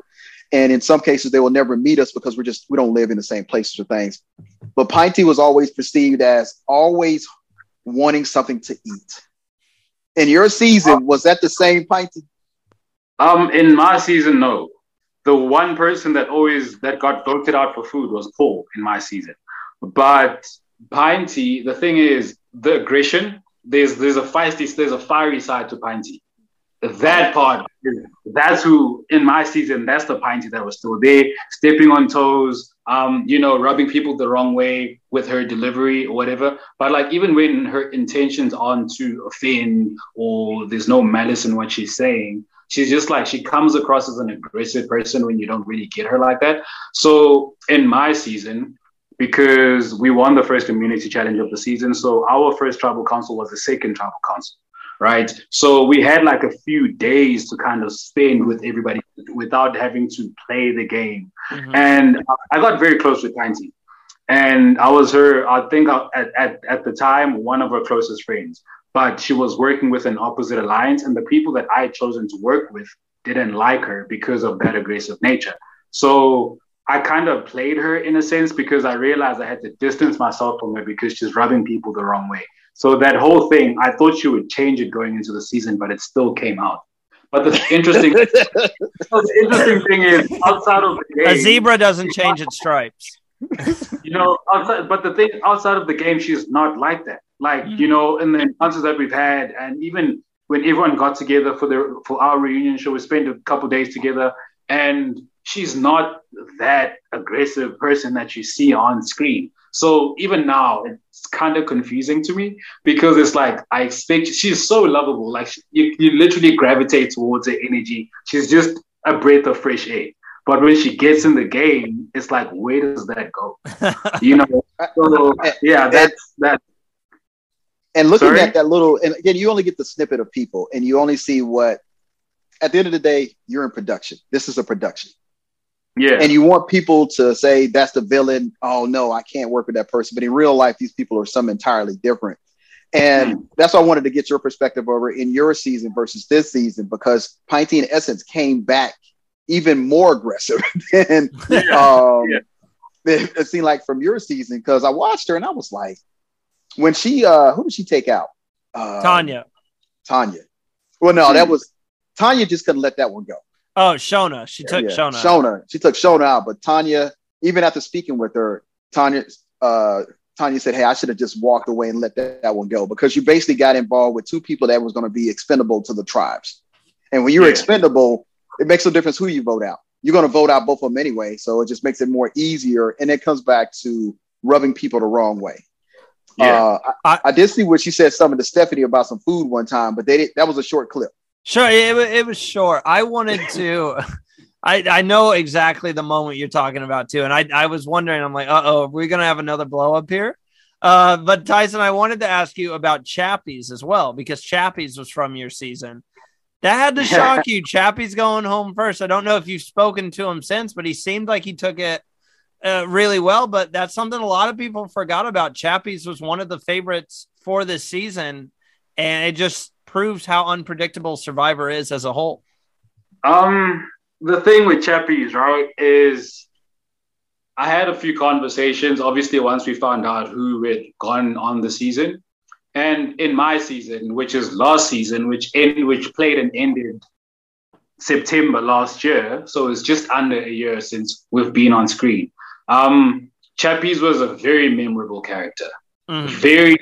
And in some cases, they will never meet us because we're just we don't live in the same places or things. But Pinty was always perceived as always wanting something to eat. In your season, was that the same Pinty? Um, in my season, no. The one person that always that got voted out for food was Paul in my season. But Pinty, the thing is, the aggression. There's there's a feisty, there's a fiery side to Pinty. That part, that's who in my season. That's the Pinty that was still there, stepping on toes. Um, you know, rubbing people the wrong way with her delivery or whatever. But like even when her intentions aren't to offend or there's no malice in what she's saying, she's just like she comes across as an aggressive person when you don't really get her like that. So in my season, because we won the first immunity challenge of the season, so our first tribal council was the second tribal council, right? So we had like a few days to kind of spend with everybody without having to play the game. Mhm. And I got very close with Pinty. And I was her, I think at, at, at the time, one of her closest friends. But she was working with an opposite alliance, and the people that I had chosen to work with didn't like her because of that aggressive nature. So I kind of played her in a sense because I realized I had to distance myself from her because she's rubbing people the wrong way. So that whole thing, I thought she would change it going into the season, but it still came out. But the interesting, the interesting thing is outside of the game, A zebra doesn't change its stripes. you know, outside, but the thing outside of the game, she's not like that. Like, you mm. know, in the encounters that we've had, and even when everyone got together for the for our reunion show, we spent a couple days together, and she's not that aggressive person that you see on screen. So even now, it's kind of confusing to me because it's like I expect she's so lovable. Like you, you literally gravitate towards her energy. She's just a breath of fresh air. But when she gets in the game, it's like, where does that go? You know? Uh, so yeah, that's that. and looking Sorry? at that little and again you only get the snippet of people and you only see what at the end of the day you're in production this is a production Yeah. and you want people to say that's the villain. Oh no i can't work with that person. But in real life these people are some entirely different. And that's why i wanted to get your perspective over in your season versus this season because pinty in essence came back even more aggressive than um, Yeah. it, it seemed like from your season. Because i watched her and i was like when she uh who did she take out? Uh Tanya. tanya. Well no that was tanya just couldn't let that one go Oh, Shona. She took yeah. Shona. Shona. She took Shona out, but Tanya, even after speaking with her, Tanya, uh, Tanya said, "Hey, I should have just walked away and let that, that one go because you basically got involved with two people that was going to be expendable to the tribes, and when you're Yeah. expendable, it makes no difference who you vote out. You're going to vote out both of them anyway, so it just makes it more easier, and it comes back to rubbing people the wrong way. Yeah. Uh, I, I- I did see what she said something to Stephanie about some food one time, but they did, that was a short clip. Sure, it, it was short. I wanted to. I, I know exactly the moment you're talking about too, and I I was wondering. I'm like, uh oh, are we gonna have another blow up here? Uh, but Tyson, I wanted to ask you about Chappies as well because Chappies was from your season. That had to shock you. Chappie's going home first. I don't know if you've spoken to him since, but he seemed like he took it uh, really well. But that's something a lot of people forgot about. Chappies was one of the favorites for this season, and it just proves how unpredictable Survivor is as a whole. Um, the thing with Chappies, right, is I had a few conversations. Obviously, once we found out who had gone on the season, and in my season, which is last season, which end, which played and ended September last year, so it's just under a year since we've been on screen. Um, Chappies was a very memorable character. Mhm. very,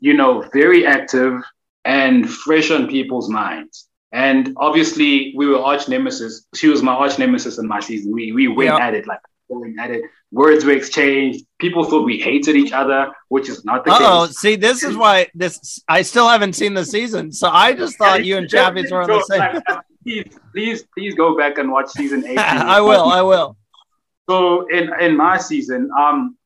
you know, very active and fresh on people's minds. And obviously, we were arch nemesis. She was my arch nemesis in my season. We we went Yeah. at it like going at it. Words were exchanged. People thought we hated each other, which is not the Uh oh. case. See, this is why this. I still haven't seen the season, so I just thought you and Chappies were on the same. Like, please, please, please go back and watch season eight. I will. I will. So in in my season, um,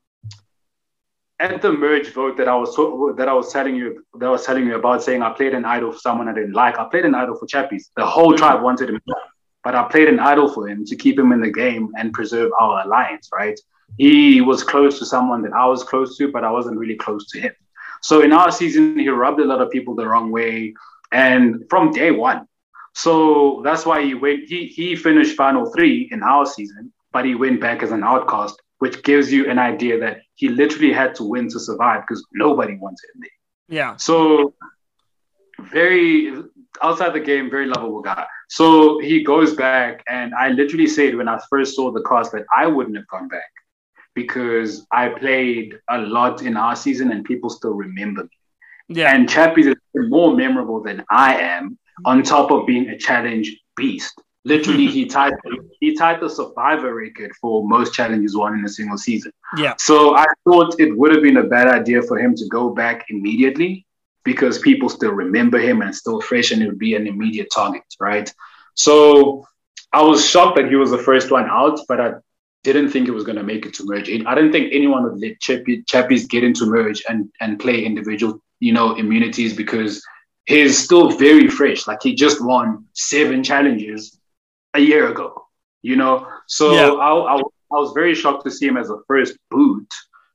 at the merge vote that I was that I was telling you that I was telling you about, saying I played an idol for someone I didn't like. I played an idol for Chappies. The whole tribe wanted him, but I played an idol for him to keep him in the game and preserve our alliance. Right? He was close to someone that I was close to, but I wasn't really close to him. So in our season, he rubbed a lot of people the wrong way, and from day one. So that's why he went. He he finished final three in our season, but he went back as an outcast, which gives you an idea that he literally had to win to survive because nobody wanted him there. Yeah. So very outside the game, very lovable guy. So he goes back, and I literally said when I first saw the cast that I wouldn't have gone back because I played a lot in our season, and people still remember me. Yeah. And Chappies is more memorable than I am, on top of being a challenge beast. Literally, he tied he tied the survivor record for most challenges won in a single season. Yeah. So I thought it would have been a bad idea for him to go back immediately because people still remember him and still fresh and it would be an immediate target, right? So I was shocked that he was the first one out, but I didn't think it was going to make it to merge. I didn't think anyone would let Chappie, Chappies get into merge and, and play individual, you know, immunities because he's still very fresh. Like he just won seven challenges a year ago, you know? So Yeah. I, I, I was very shocked to see him as a first boot,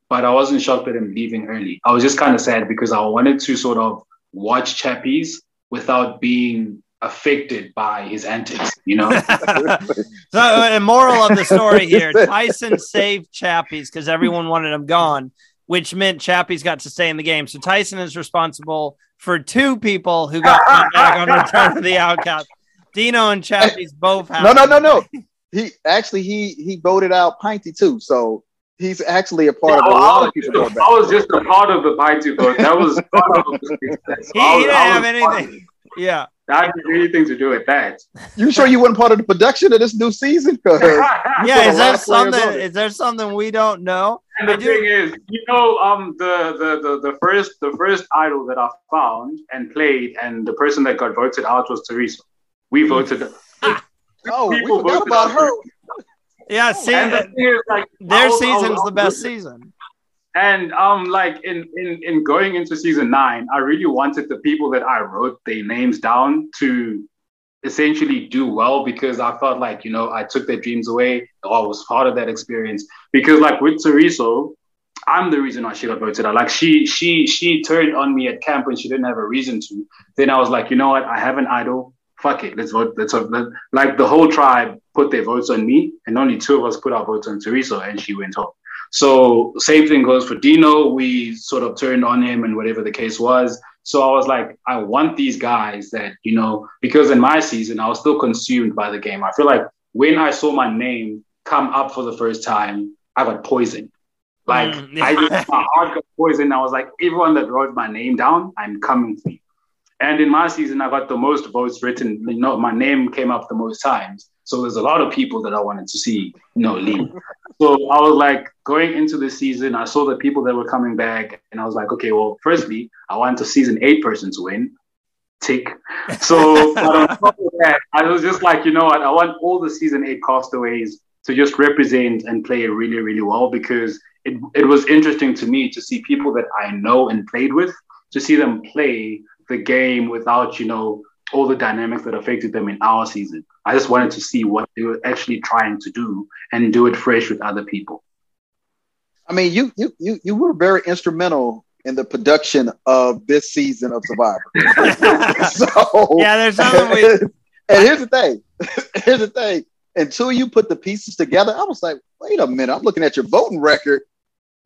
but I wasn't shocked at him leaving early. I was just kind of sad because I wanted to sort of watch Chappies without being affected by his antics, you know? So, uh, moral of the story here: Tyson saved Chappies because everyone wanted him gone, which meant Chappies got to stay in the game. So Tyson is responsible for two people who got back on Return of the Outcast. Dino and Chappies both have. No, no, no, no. He actually he he voted out Pinty too, so he's actually a part of a I lot was, of people just, going back. I was just a part of the Pinty vote. That was part of the. He, I he was- didn't I have was part of anything. Yeah. it. I didn't have anything to do with that. You sure you weren't part of the production of this new season? Yeah. Is lot there something? on it. Is there something we don't know? And the I do- thing is, you know, um, the, the the the first the first idol that I found and played, and the person that got voted out was Teresa. We voted. oh, we people forgot voted about her. Yeah. See, and the thing is, like their I was- I was- season's I the best listening. season. And um, like in in in going into season nine, I really wanted the people that I wrote their names down to essentially do well because I felt like you know I took their dreams away or I was part of that experience. Because like with Teresa, I'm the reason why she got voted out. Like she she she turned on me at camp when she didn't have a reason to. Then I was like, you know what? I have an idol. Fuck it, let's vote. Let's vote. Like the whole tribe put their votes on me, and only two of us put our votes on Teresa, and she went home. So same thing goes for Dino. We sort of turned on him and whatever the case was. So I was like, I want these guys that, you know, because in my season, I was still consumed by the game. I feel like when I saw my name come up for the first time, I got poisoned. Like Mm, yeah. I just, my heart got poisoned. I was like, everyone that wrote my name down, I'm coming for you. And in my season, I got the most votes written. You know, my name came up the most times. So there's a lot of people that I wanted to see, you know, leave. So I was like going into the season, I saw the people that were coming back, and I was like, okay, well, firstly, I want a season eight person to win. Tick. So but on top of that, I was just like, you know what? I want all the season eight castaways to just represent and play really, really well because it, it was interesting to me to see people that I know and played with, to see them play the game without, you know, all the dynamics that affected them in our season. I just wanted to see what they were actually trying to do and do it fresh with other people. I mean, you you you you were very instrumental in the production of this season of Survivor. so Yeah, there's something we. and here's the thing. Here's the thing. Until you put the pieces together, I was like, wait a minute. I'm looking at your voting record.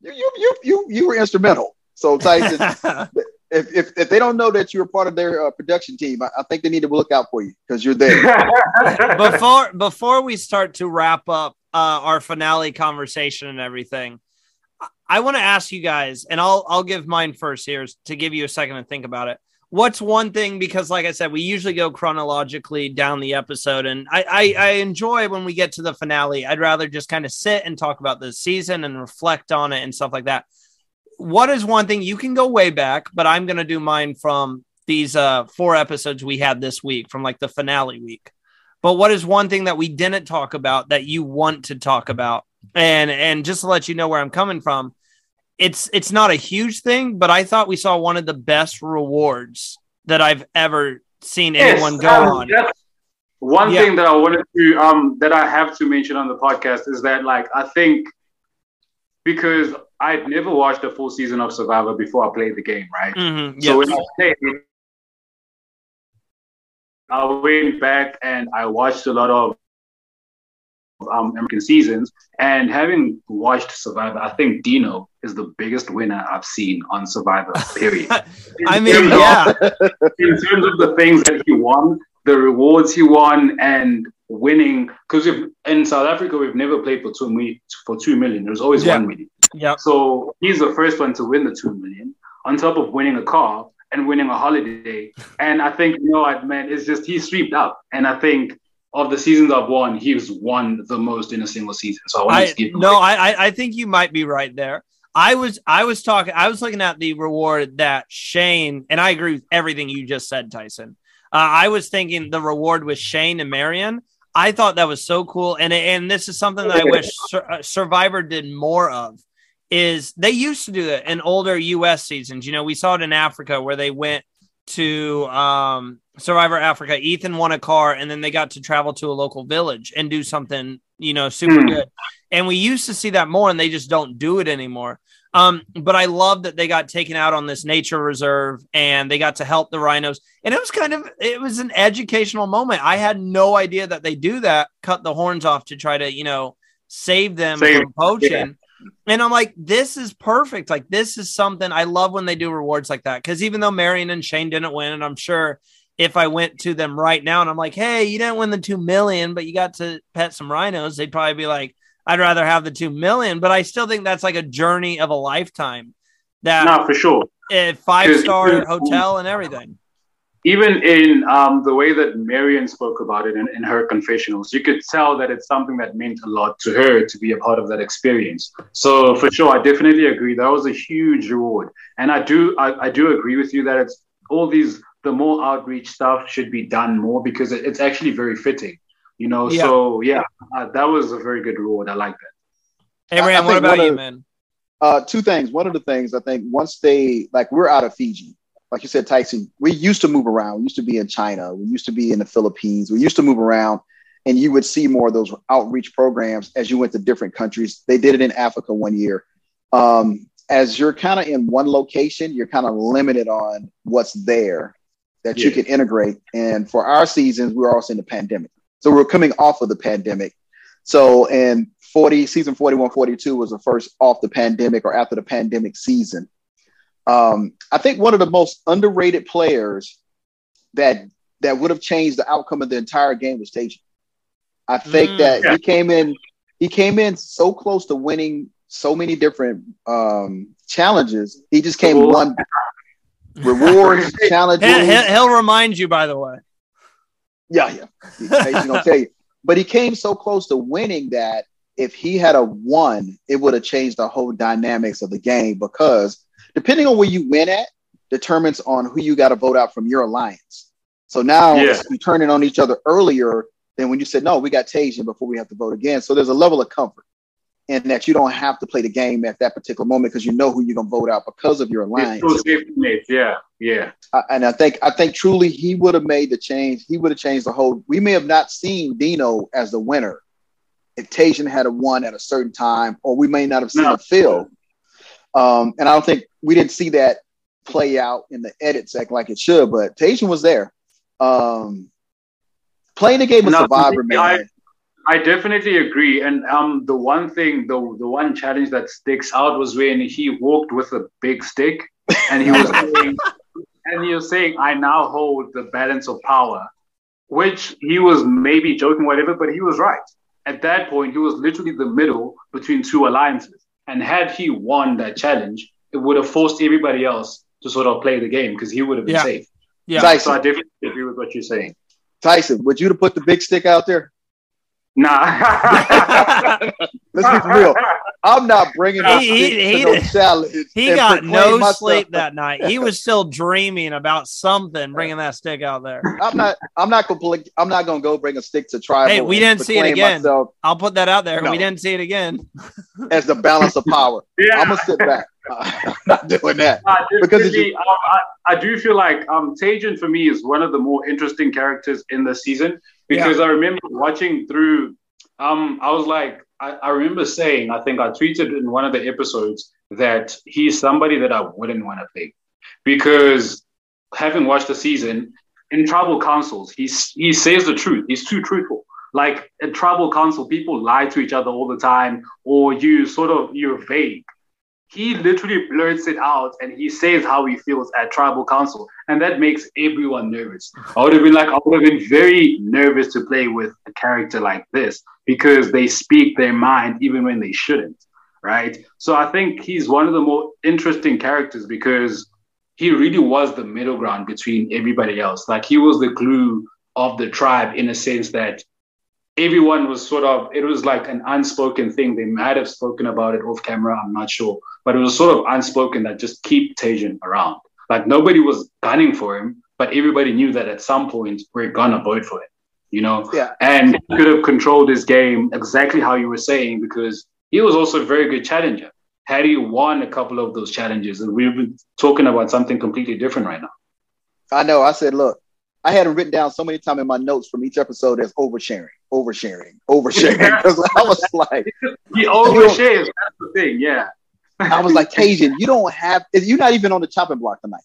You you you you, you were instrumental. So Tyson, if, if if they don't know that you're part of their uh, production team, I, I think they need to look out for you because you're there. before before we start to wrap up uh, our finale conversation and everything, I, I want to ask you guys, and I'll I'll give mine first here to give you a second to think about it. What's one thing? Because, like I said, we usually go chronologically down the episode, and I, I, I enjoy when we get to the finale. I'd rather just kind of sit and talk about the season and reflect on it and stuff like that. What is one thing you can go way back, but I'm going to do mine from these uh, four episodes we had this week, from like the finale week. But what is one thing that we didn't talk about that you want to talk about? And and just to let you know where I'm coming from, it's it's not a huge thing, but I thought we saw one of the best rewards that I've ever seen anyone go um, on. One Yeah. thing that I wanted to um that I have to mention on the podcast is that like I think because I'd never watched a full season of Survivor before I played the game, right? Mhm, So when I played, I went back and I watched a lot of um, American seasons. And having watched Survivor, I think Dino is the biggest winner I've seen on Survivor. Period. I mean, of- yeah, in terms of the things that he won, the rewards he won, and winning. Because in South Africa, we've never played for two for two million. There's always Yeah. one million. Yep. So he's the first one to win the two million, on top of winning a car and winning a holiday. And I think you know what, man, it's just he's swept up. And I think of the seasons I've won, he's won the most in a single season. So I I to give him no, I, I I think you might be right there. I was I was talking I was looking at the reward that Shane and I agree with everything you just said, Tyson. Uh, I was thinking the reward with Shane and Marion. I thought that was so cool, and and this is something that I wish Sur- uh, Survivor did more of. Is they used to do that in older U.S. seasons. You know, we saw it in Africa where they went to um, Survivor Africa. Ethan won a car, and then they got to travel to a local village and do something, you know, super Hmm. good. And we used to see that more, and they just don't do it anymore. Um, but I love that they got taken out on this nature reserve and they got to help the rhinos. And it was kind of it was an educational moment. I had no idea that they do that, cut the horns off to try to, you know, save them Save- from poaching. yeah. And I'm like, this is perfect. Like, this is something I love when they do rewards like that. Cause even though Marion and Shane didn't win, and I'm sure if I went to them right now and I'm like, hey, you didn't win the two million, but you got to pet some rhinos, they'd probably be like, I'd rather have the two million. But I still think that's like a journey of a lifetime. That No, for sure. five star hotel and everything. Even in um, the way that Marion spoke about it in, in her confessionals, you could tell that it's something that meant a lot to her to be a part of that experience. So for sure, I definitely agree. That was a huge reward, and I do I, I do agree with you that it's all these the more outreach stuff should be done more because it, it's actually very fitting. You know, Yeah. so yeah, uh, that was a very good reward. I like that. Hey, I- I Ram, what about you, of- man? Uh, two things. One of the things I think once they like we're out of Fiji, like you said, Tyson. We used to move around. We used to be in China. We used to be in the Philippines. We used to move around, and you would see more of those outreach programs as you went to different countries. They did it in Africa one year. Um, as you're kind of in one location, you're kind of limited on what's there that you can integrate. And for our seasons, we're also in the pandemic, so we're coming off of the pandemic. So, in 40 season 41, 42 was the first off the pandemic or after the pandemic season. Um, I think one of the most underrated players that that would have changed the outcome of the entire game was Tage. I think Mm. that Yeah. he came in, he came in so close to winning so many different um, challenges. He just came Well- one rewards, challenges. He'll, he'll- remind you, by the way. Yeah, yeah. He's gonna tell you. But he came so close to winning that if he had a won, it would have changed the whole dynamics of the game because depending on where you win at determines on who you got to vote out from your alliance. So now Yeah. you turn it on each other earlier than when you said, no, we got Tajan before we have to vote again. So there's a level of comfort in that you don't have to play the game at that particular moment because you know who you're going to vote out because of your alliance. It's so safety net. Yeah, yeah. I- and I think I think truly he would have made the change. He would have changed the whole. We may have not seen Dino as the winner if Tajan had a won at a certain time, or we may not have seen No. a Phil. Um, and I don't think we didn't see that play out in the edit sec like it should. But Tajan was there. Um, playing the game of No, Survivor, I- man. I definitely agree. And um, the one thing, the the one challenge that sticks out was when he walked with a big stick, and he was saying, and he was saying, "I now hold the balance of power," which he was maybe joking, whatever, but he was right. at that point, he was literally the middle between two alliances. And had he won that challenge, it would have forced everybody else to sort of play the game because he would have been Yeah. safe. Yeah. So I definitely agree with what you're saying. Tyson, would you have put the big stick out there? Nah. Let's be real. I'm not bringing a He- he- he no did- challenge. He got no sleep that night. He was still dreaming about something, bringing that stick out there. I'm not. I'm not gonna. I'm not gonna go bring a stick to tribal. Hey, we didn't see it again. myself I'll put that out there. No. We didn't see it again. as the balance of power. yeah. I'm gonna sit back. I'm not doing that. Uh, Because it's definitely, um, I, I do feel like um, Tajan for me is one of the more interesting characters in the season because I remember watching through. Um, I was like, I, I remember saying, I think I tweeted in one of the episodes that he's somebody that I wouldn't want to play because having watched the season in tribal councils, he's he says the truth. He's too truthful. Like in tribal council, people lie to each other all the time, or you sort of you're vague he literally blurts it out and he says how he feels at tribal council. And that makes everyone nervous. I would have been like i would have been very nervous to play with a character like this because they speak their mind even when they shouldn't right? So i think he's one of the more interesting characters because he really was the middle ground between everybody else. Like he was the glue of the tribe in a sense that everyone was sort of it was like an unspoken thing. They might have spoken about it off camera. I'm not sure but it was sort of unspoken that just keep Tajan around like nobody was gunning for him but everybody knew that at some point we're gonna vote for him you know Yeah. and he could have controlled his game exactly how you were saying because he was also a very good challenger had he won a couple of those challenges and we've been talking about something completely different right now I know. I said, look, I had it written down so many times in my notes from each episode as oversharing, oversharing, oversharing. Because I was like, he overshares that's the thing yeah I was like, Tajan, you don't have. You're not even on the chopping block tonight.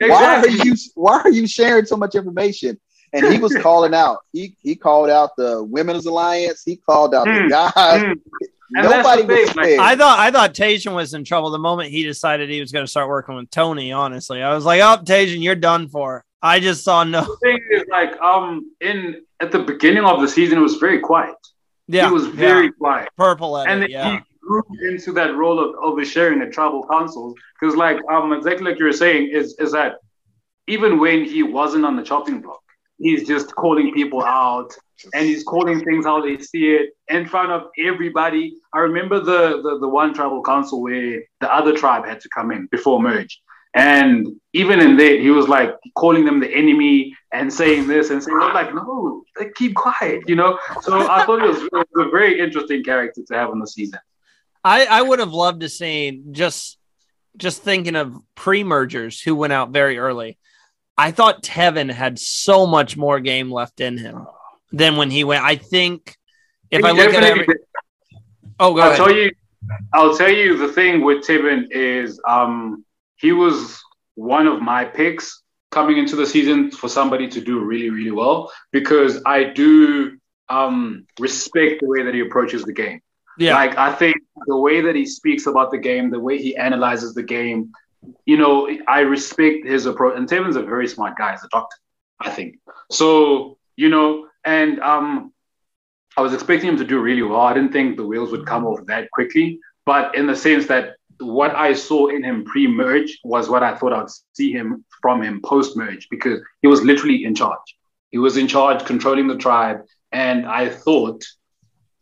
Why are you? Why are you sharing so much information? And he was calling out. He he called out the women's alliance. He called out Hmm, the guys. hmm. And that's Nobody the thing, was like. I thought I thought Tajan was in trouble the moment he decided he was going to start working with Tony. Honestly, I was like, "Oh, Tajan, you're done for." I just saw no. the thing is like um in at the beginning of the season it was very quiet. Yeah, he was very yeah. quiet. purple at and it. Yeah, he grew into that role of oversharing at tribal councils. Because like um exactly like you were saying, is is that even when he wasn't on the chopping block, he's just calling people out and he's calling things how they see it in front of everybody. I remember the, the the one tribal council where the other tribe had to come in before merge. And even in there, he was like calling them the enemy and saying this and saying, I'm like, no, keep quiet, you know? So I thought it was, it was a very interesting character to have on the season. I I would have loved to see just just thinking of pre mergers who went out very early. I thought Tevin had so much more game left in him than when he went. I think if He I look at every, oh, go I'll ahead. tell you, I'll tell you the thing with Tevin is um, he was one of my picks coming into the season for somebody to do really, really well because I do um, respect the way that he approaches the game. Yeah, Like I think the way that he speaks about the game, the way he analyzes the game, you know, I respect his approach. And Tevin's a very smart guy as a doctor, I think. So, you know, and um I was expecting him to do really well. I didn't think the wheels would come off that quickly, but in the sense that what I saw in him pre-merge was what I thought I'd see him from him post-merge because he was literally in charge. He was in charge, controlling the tribe, and I thought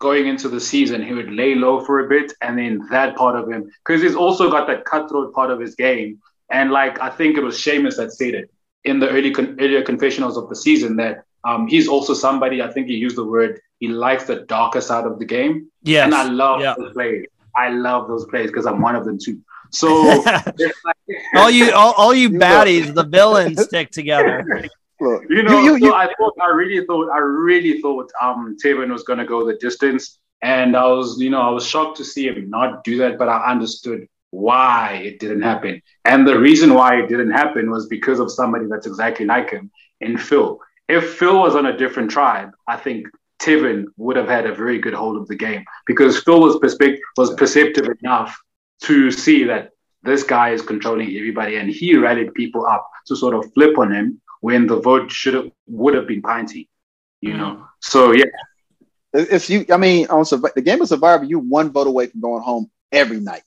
going into the season, he would lay low for a bit, and then that part of him, because he's also got that cutthroat part of his game. And like I think it was Seamus that said it in the early con- earlier confessionals of the season that um, he's also somebody. I think he used the word he likes the darker side of the game, Yeah, and I love yeah. those plays. I love those plays because I'm one of them too. So like, all you all, all you You baddies, the villains stick together. Look, you know, you, you, so you, I thought, I really thought, I really thought, um, Tevin was going to go the distance, and I was, you know, I was shocked to see him not do that, but I understood why it didn't happen, and the reason why it didn't happen was because of somebody that's exactly like him in Phil. If Phil was on a different tribe, I think Tevin would have had a very good hold of the game because Phil was perspec- was perceptive enough to see that this guy is controlling everybody, and he rallied people up to sort of flip on him when the vote should have would have been Pinty, you know. So yeah, if you. I mean, on Survi- the game of Survivor, you one vote away from going home every night.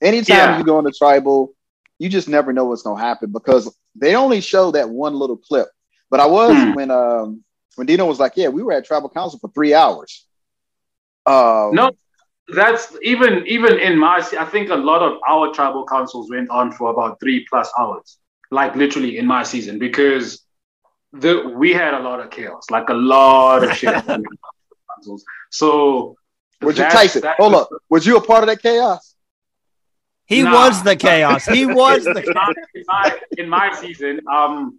Anytime Yeah. you go into tribal, you just never know what's going to happen because they only show that one little clip. But I was Hmm. when um when Dino was like, "Yeah, we were at tribal council for three hours." Um, No, that's even even in my. I think a lot of our tribal councils went on for about three plus hours, like literally in my season, because the we had a lot of chaos, like a lot of shit. happening in our councils. So was you Tyson? that Hold was- up, was you a part of that chaos? He Nah. was the chaos. He was the in my, in my, in my season, um,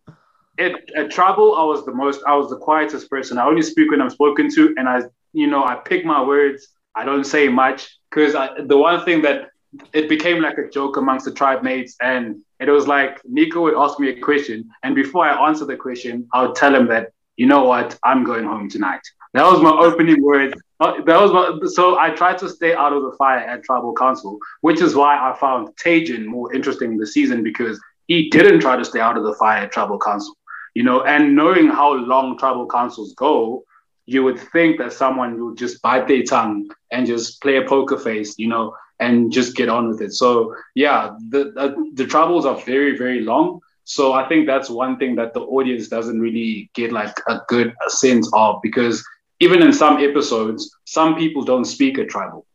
at, at trouble, I was the most, I was the quietest person. I only speak when I'm spoken to, and I, you know, I pick my words. I don't say much because the one thing that it became like a joke amongst the tribe mates, and it was like Nico would ask me a question, and before I answer the question, I would tell him that, you know what, I'm going home tonight. That was my opening words. Uh, That was my, so I tried to stay out of the fire at Tribal Council, which is why I found Tajan more interesting this season because he didn't try to stay out of the fire at Tribal Council, you know. And knowing how long Tribal Councils go, you would think that someone would just bite their tongue and just play a poker face, you know, and just get on with it. So yeah, the the, the troubles are very very long. So I think that's one thing that the audience doesn't really get like a good sense of because even in some episodes, some people don't speak a tribal.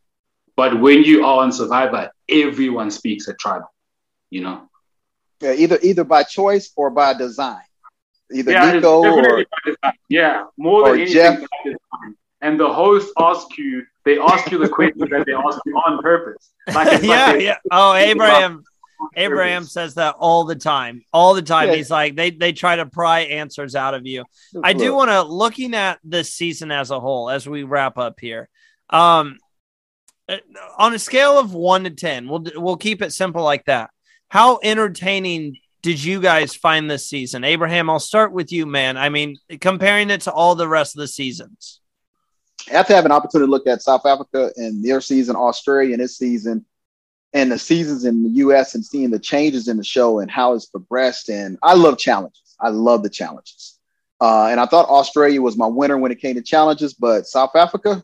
But when you are on Survivor, everyone speaks a tribal, you know? Yeah, either either by choice or by design. Either Yeah, Nico or by design. yeah, more or than anything Jeff. by design. And the host asks you, they ask you the question that they ask you on purpose. Like yeah, like they- yeah. Oh, Abraham. Abraham says that all the time. All the time. Yeah. He's like, they they try to pry answers out of you. I do want to looking at this season as a whole as we wrap up here. Um uh, on a scale of 1 to 10, we'll we'll keep it simple like that. How entertaining did you guys find this season? Abraham, I'll start with you, man. I mean, comparing it to all the rest of the seasons. After having an opportunity to look at South Africa and their season, Australia and its season, and the seasons in the US and seeing the changes in the show and how it's progressed. And I love challenges. I love the challenges. Uh, and I thought Australia was my winner when it came to challenges, but South Africa,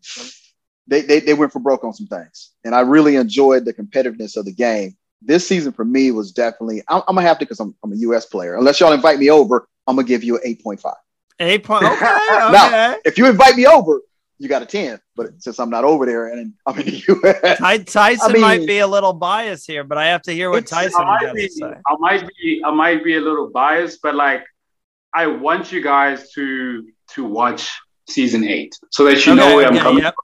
they, they, they went for broke on some things. And I really enjoyed the competitiveness of the game. This season for me was definitely, I'm, I'm gonna have to because I'm, I'm a US player. Unless y'all invite me over, I'm gonna give you an 8.5. Eight point. Okay, Now- If you invite me over, you got a 10. But since I'm not over there and I'm in the US, Ty- Tyson I mean- might be a little biased here, but I have to hear what Tyson I has might be, to say. I might be, I might be a little biased, but like, I want you guys to to watch season eight so that you know Okay, where I'm coming. yep.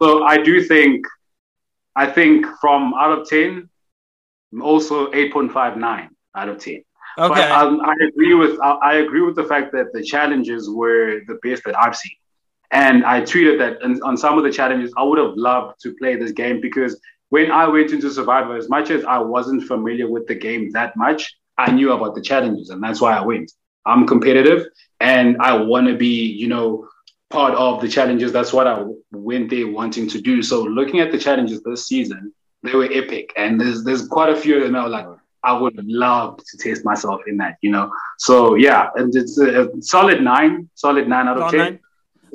So I do think, I think from out of ten, also eight point five nine out of ten. But Okay. um, I agree with I, I agree with the fact that the challenges were the best that I've seen, and I tweeted that on, some of the challenges I would have loved to play this game because when I went into Survivor, as much as I wasn't familiar with the game that much, I knew about the challenges, and that's why I went. I'm competitive, and I want to be, you know, part of the challenges. That's what I went there wanting to do. So looking at the challenges this season, they were epic, and there's there's quite a few of them that were like. I would love to test myself in that, you know. So yeah, and it's a, a solid nine, solid nine out of ten. nine?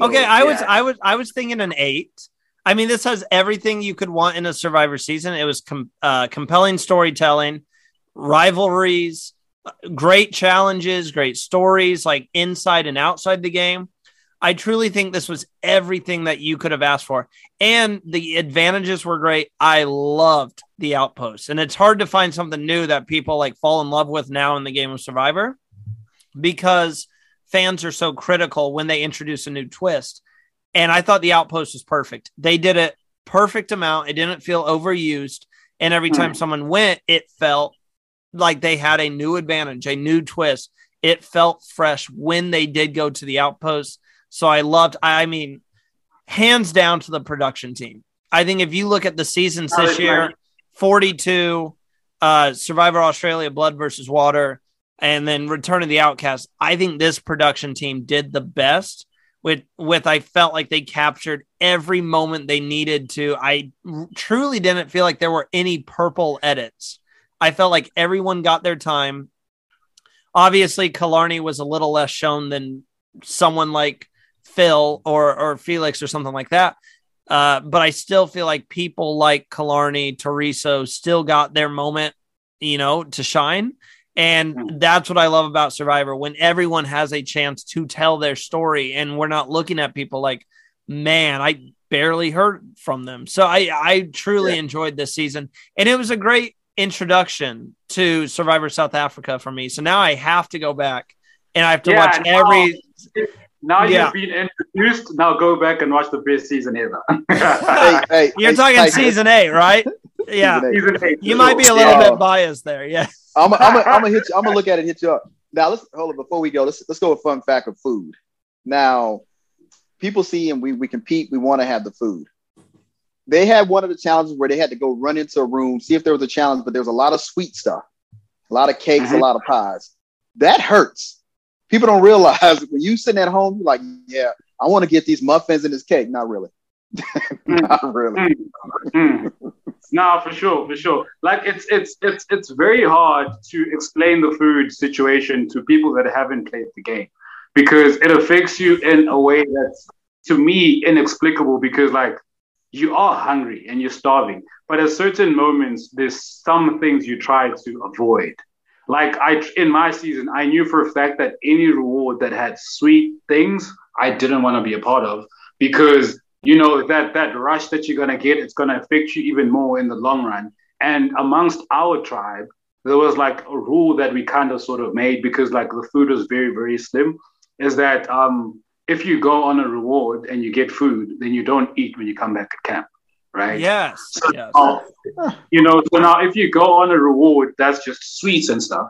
Okay, I was Yeah. I was I was thinking an eight. I mean, this has everything you could want in a Survivor season. It was com- uh, compelling storytelling, rivalries, great challenges, great stories, like inside and outside the game. I truly think this was everything that you could have asked for, and the advantages were great. I loved the outposts, and it's hard to find something new that people like fall in love with now in the game of Survivor because fans are so critical when they introduce a new twist. And I thought the outpost was perfect. They did it perfect amount. It didn't feel overused. And every time someone went, it felt like they had a new advantage, a new twist. It felt fresh when they did go to the outpost. So I loved, I mean, hands down to the production team. I think if you look at the seasons this year, 42, uh, Survivor Australia, Blood versus Water, and then Return of the Outcast. I think this production team did the best with with I felt like they captured every moment they needed to. I truly didn't feel like there were any purple edits. I felt like everyone got their time. Obviously, Killarney was a little less shown than someone like Phil or or Felix or something like that. Uh, but I still feel like people like Killarney, Toriso still got their moment, you know, to shine. And hmm. that's what I love about Survivor when everyone has a chance to tell their story and we're not looking at people like, man, I barely heard from them. So I, I truly Yeah. enjoyed this season. And it was a great introduction to Survivor South Africa for me. So now I have to go back and I have to Yeah, watch now- every. Now Yeah. you've been introduced. Now go back and watch the best season ever. hey, hey, You're hey, talking Tyson, season eight, right? Yeah. Season eight. eight. You might be a little Yeah. bit biased there. Yeah. I'm gonna I'm I'm hit you. I'm gonna look at it, and hit you up. Now let's hold on before we go. Let's let's go with fun fact of food. Now, people see and we we compete. We want to have the food. They had one of the challenges where they had to go run into a room, see if there was a challenge, but there was a lot of sweet stuff, a lot of cakes, a Mhm. lot of pies. That hurts. People don't realize when you sitting at home, you're like, yeah, I want to get these muffins and this cake. Not really. Not really. Mm. no, for sure, for sure. Like it's it's it's it's very hard to explain the food situation to people that haven't played the game because it affects you in a way that's to me inexplicable because like you are hungry and you're starving, but at certain moments there's some things you try to avoid. Like I in my season, I knew for a fact that any reward that had sweet things, I didn't want to be a part of because you know that that rush that you're gonna get, it's gonna affect you even more in the long run. And amongst our tribe, there was like a rule that we kind of sort of made because like the food was very very slim. Is that um, if you go on a reward and you get food, then you don't eat when you come back at camp, right? Yes. So, Yes. uh, you know, so now if you go on a reward that's just sweets and stuff,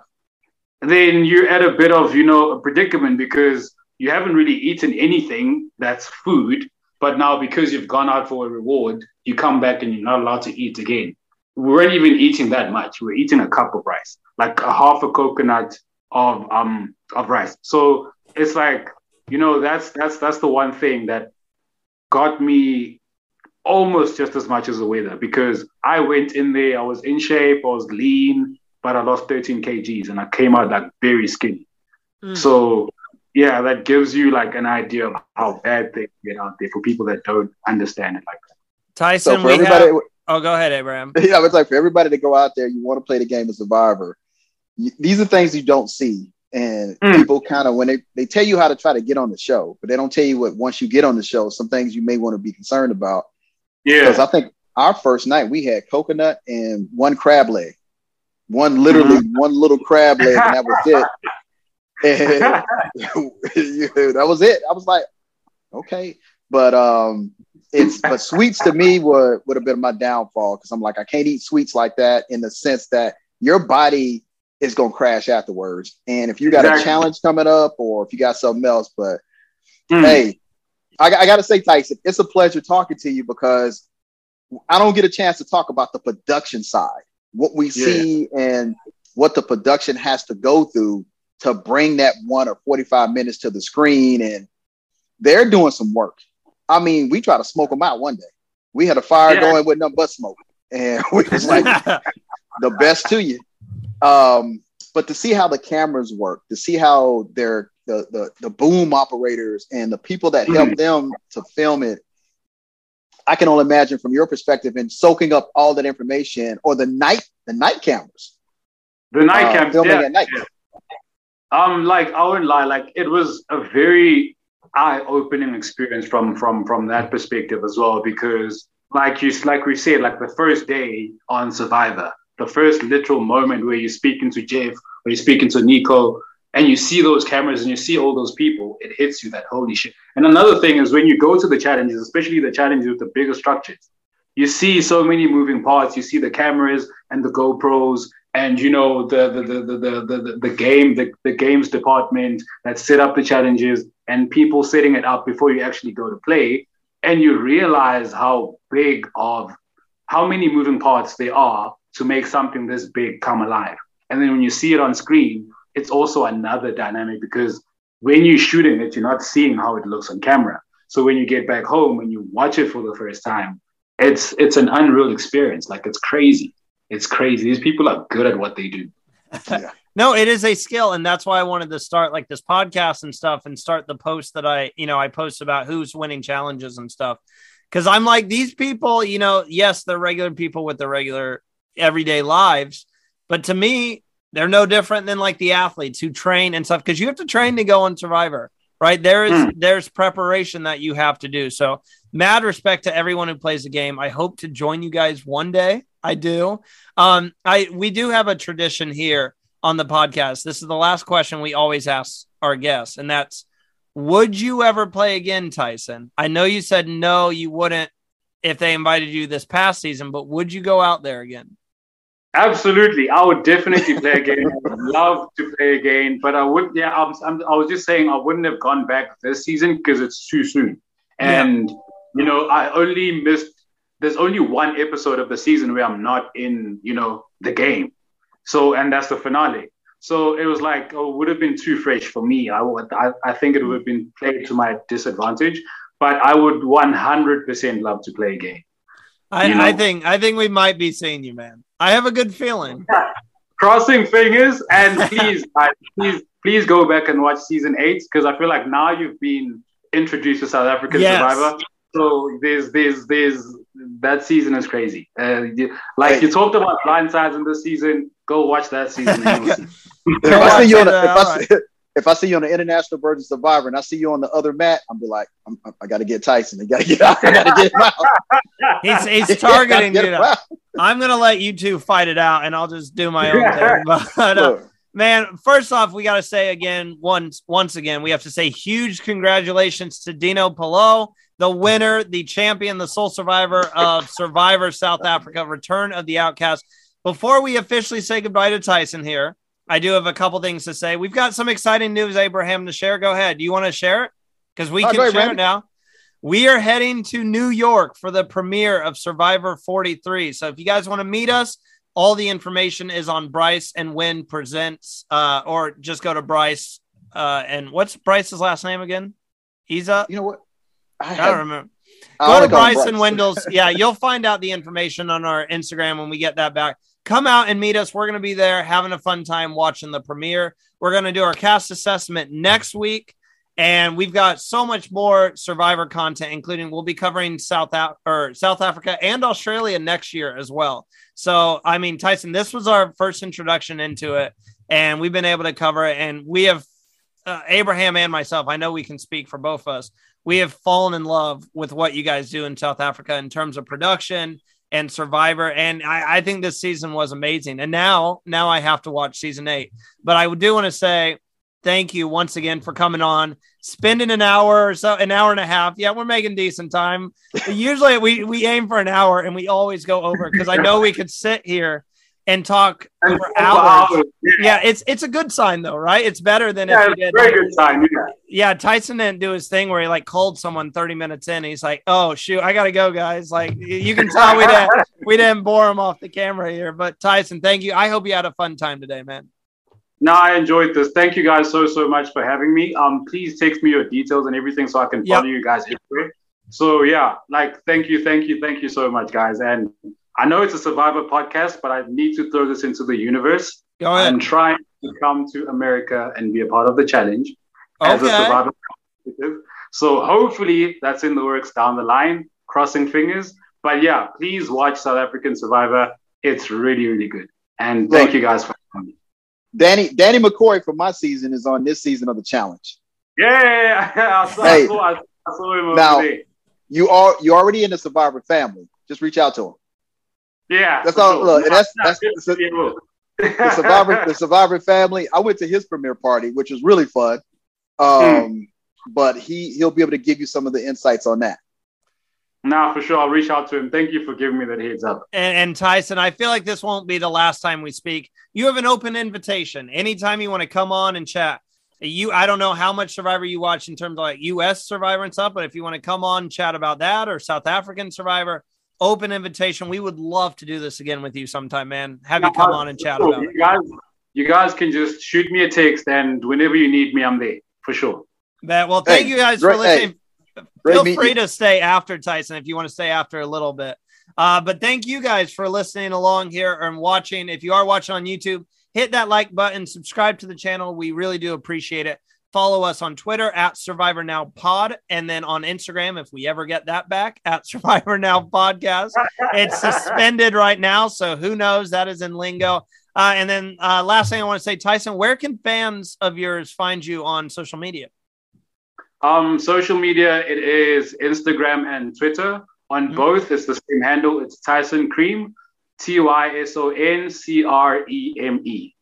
then you're at a bit of, you know, a predicament because you haven't really eaten anything that's food, but now because you've gone out for a reward, you come back and you're not allowed to eat again. We weren't even eating that much. We were eating a cup of rice, like a half a coconut of um of rice. So it's like, you know, that's that's that's the one thing that got me almost just as much as the weather because I went in there, I was in shape, I was lean, but I lost 13 kgs and I came out like very skinny. Mm. So yeah, that gives you like an idea of how bad things get out there for people that don't understand it like that. Tyson, So for we everybody, have. Oh, go ahead, Abraham. yeah, it's like for everybody to go out there, you want to play the game of Survivor. You, these are things you don't see, and Mm. people kind of when they they tell you how to try to get on the show, but they don't tell you what once you get on the show, some things you may want to be concerned about. Yeah, because I think our first night we had coconut and one crab leg, one literally one little crab leg, and that was it. And that was it. I was like, okay, but um, it's but sweets to me would would have been my downfall because I'm like I can't eat sweets like that in the sense that your body is gonna crash afterwards, and if you got Exactly. a challenge coming up or if you got something else, but Mm. hey, I, I got to say, Tyson, it's a pleasure talking to you because I don't get a chance to talk about the production side, what we see, and what the production has to go through to bring that one or 45 minutes to the screen. And they're doing some work. I mean, we try to smoke them out one day. We had a fire Yeah. going with nothing but smoke, and we was like, the best to you. Um, but to see how the cameras work, to see how they're the, the the boom operators and the people that help them to film it, I can only imagine from your perspective and soaking up all that information or the night the night cameras. The night uh, camp, filming yeah. at night. Um, like I wouldn't lie, like it was a very eye-opening experience from from from that perspective as well. Because like you like we said, like the first day on Survivor, the first literal moment where you're speaking to Jeff or you're speaking to Nico, and you see those cameras and you see all those people, it hits you that holy shit. And another thing is when you go to the challenges, especially the challenges with the bigger structures, you see so many moving parts. You see the cameras and the GoPros and you know the the the the the, the, game the, the games department that set up the challenges and people setting it up before you actually go to play. And you realize how big of how many moving parts there are to make something this big come alive. And then when you see it on screen it's also another dynamic because when you're shooting it you're not seeing how it looks on camera. So when you get back home and you watch it for the first time it's it's an unreal experience. Like it's crazy it's crazy. These people are good at what they do. Now, No, it is a skill, and that's why I wanted to start like this podcast and stuff, and start the post that I, you know, I post about who's winning challenges and stuff. Because I'm like these people, you know, yes, they're regular people with their regular everyday lives, but to me, they're no different than like the athletes who train and stuff. Because you have to train to go on Survivor, right? There is Hmm. there's preparation that you have to do. So mad respect to everyone who plays the game. I hope to join you guys one day. I do. Um, I we do have a tradition here on the podcast. This is the last question we always ask our guests, and that's would you ever play again, Tyson? I know you said no, you wouldn't if they invited you this past season, but would you go out there again? Absolutely, I would definitely play again. I would love to play again, but I would. Yeah, I was, I'm, I was just saying I wouldn't have gone back this season because it's too soon. And you know, I only missed. There's only one episode of the season where I'm not in. You know, the game. So, and that's the finale. So it was like, oh, it would have been too fresh for me. I would. I, I think it would have been played to my disadvantage. But I would 100% love to play again. I, You know- I think I think we might be seeing you, man. I have a good feeling. crossing fingers and please guys, please please go back and watch season eight because i feel like now you've been introduced to south african Yes. survivor so there's there's there's that season is crazy uh, like Hey. you talked about blindsides in this season go watch that season and you'll see. If I see you on the, if, I see, if I see you on the international version Survivor and I see you on the other mat, I'm be like, I'm, I got to get Tyson. I got to get out. I got to get him out. He's he's targeting you. know. I'm gonna let you two fight it out, and I'll just do my own thing. But uh, Look, man, first off, we got to say again, once once again, we have to say huge congratulations to Dino Paulo, the winner, the champion, the sole survivor of Survivor South Africa, Return of the Outcast. Before we officially say goodbye to Tyson here, I do have a couple things to say. We've got some exciting news, Abraham, to share. Go ahead. Do you want to share it? Because we Oh, can ahead, share it now. We are heading to New York for the premiere of Survivor 43. So if you guys want to meet us, all the information is on Bryce and Win Presents, uh, or just go to Bryce. Uh, and what's Bryce's last name again? He's up. you know what? I, I don't remember. Go to call him Bryce and Wendell's. Yeah, you'll find out the information on our Instagram when we get that back. Come out and meet us. We're going to be there having a fun time watching the premiere. We're going to do our cast assessment next week. And we've got so much more Survivor content, including we'll be covering South Af- or South Africa and Australia next year as well. So, I mean, Tyson, this was our first introduction into it, and we've been able to cover it. And we have uh, Abraham and myself. I know we can speak for both of us. We have fallen in love with what you guys do in South Africa in terms of production and Survivor, and I, I think this season was amazing. And now, now I have to watch season eight. But I do want to say thank you once again for coming on, spending an hour or so, an hour and a half. Yeah, we're making decent time. Usually we we aim for an hour, and we always go over because I know we could sit here and talk And for hours. hours, Yeah, Yeah, it's it's a good sign though, right? It's better than yeah, if you did. very good time. Yeah. Yeah, Tyson didn't do his thing where he like called someone 30 minutes in. He's like, "Oh shoot, I gotta go, guys." Like you can tell we didn't we didn't bore him off the camera here. But Tyson, thank you. I hope you had a fun time today, man. No, I enjoyed this. Thank you guys so so much for having me. Um, please text me your details and everything so I can Yep. follow you guys everywhere. So yeah, like thank you, thank you, thank you so much, guys. And I know it's a Survivor podcast, but I need to throw this into the universe. Go ahead. I'm trying to come to America and be a part of the challenge as a Okay. Survivor. So hopefully that's in the works down the line. Crossing fingers. But yeah, please watch South African Survivor. It's really really good. And thank Look. you guys for coming. Danny Danny McCoy from my season is on this season of the challenge. Yeah, I saw, Hey. I saw, I saw him Now- You are you already in the Survivor family. Just reach out to him. Yeah, That's for all- look, and that's- that's- that's- to see you. The Survivor the Survivor family. I went to his premiere party, which was really fun. Um, but he he'll be able to give you some of the insights on that. Nah, for sure. I'll reach out to him. Thank you for giving me that heads up. And, and Tyson, I feel like this won't be the last time we speak. You have an open invitation. Anytime you want to come on and chat. You, I don't know how much Survivor you watch in terms of like U.S. Survivor and stuff, but if you want to come on and chat about that or South African Survivor, open invitation. We would love to do this again with you sometime, man. Have you come on and chat about it. You guys, you guys can just shoot me a text, and whenever you need me, I'm there for sure. That well, thank Hey, you guys for great- hey, listening. great Feel free you. to stay after Tyson if you want to stay after a little bit. Uh, but thank you guys for listening along here and watching. If you are watching on YouTube, hit that like button, subscribe to the channel. We really do appreciate it. Follow us on Twitter at Survivor Now Pod, and then on Instagram, if we ever get that back, at Survivor Now Podcast. It's suspended right now, so who knows? That is in lingo. Uh, and then uh, last thing I want to say, Tyson, where can fans of yours find you on social media? Um, social media, it is Instagram and Twitter. On Mhm. both, it's the same handle. It's Tyson Cream, T Y S O N C R E M E.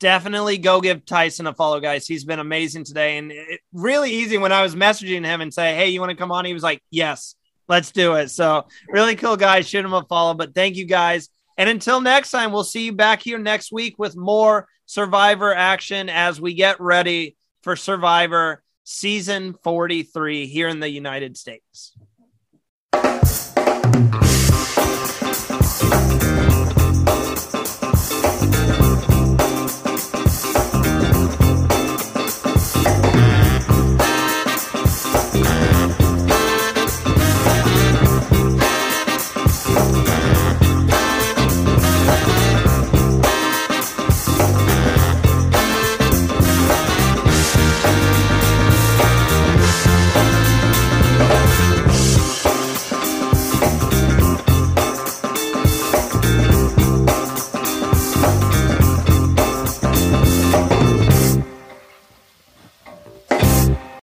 definitely go give Tyson a follow, guys. He's been amazing today and it, really easy when I was messaging him and say, Hey, you want to come on? He was like, Yes, let's do it. So, really cool, guys. Shoot him a follow. But thank you, guys. And until next time, we'll see you back here next week with more Survivor action as we get ready for Survivor season 43 here in the United States.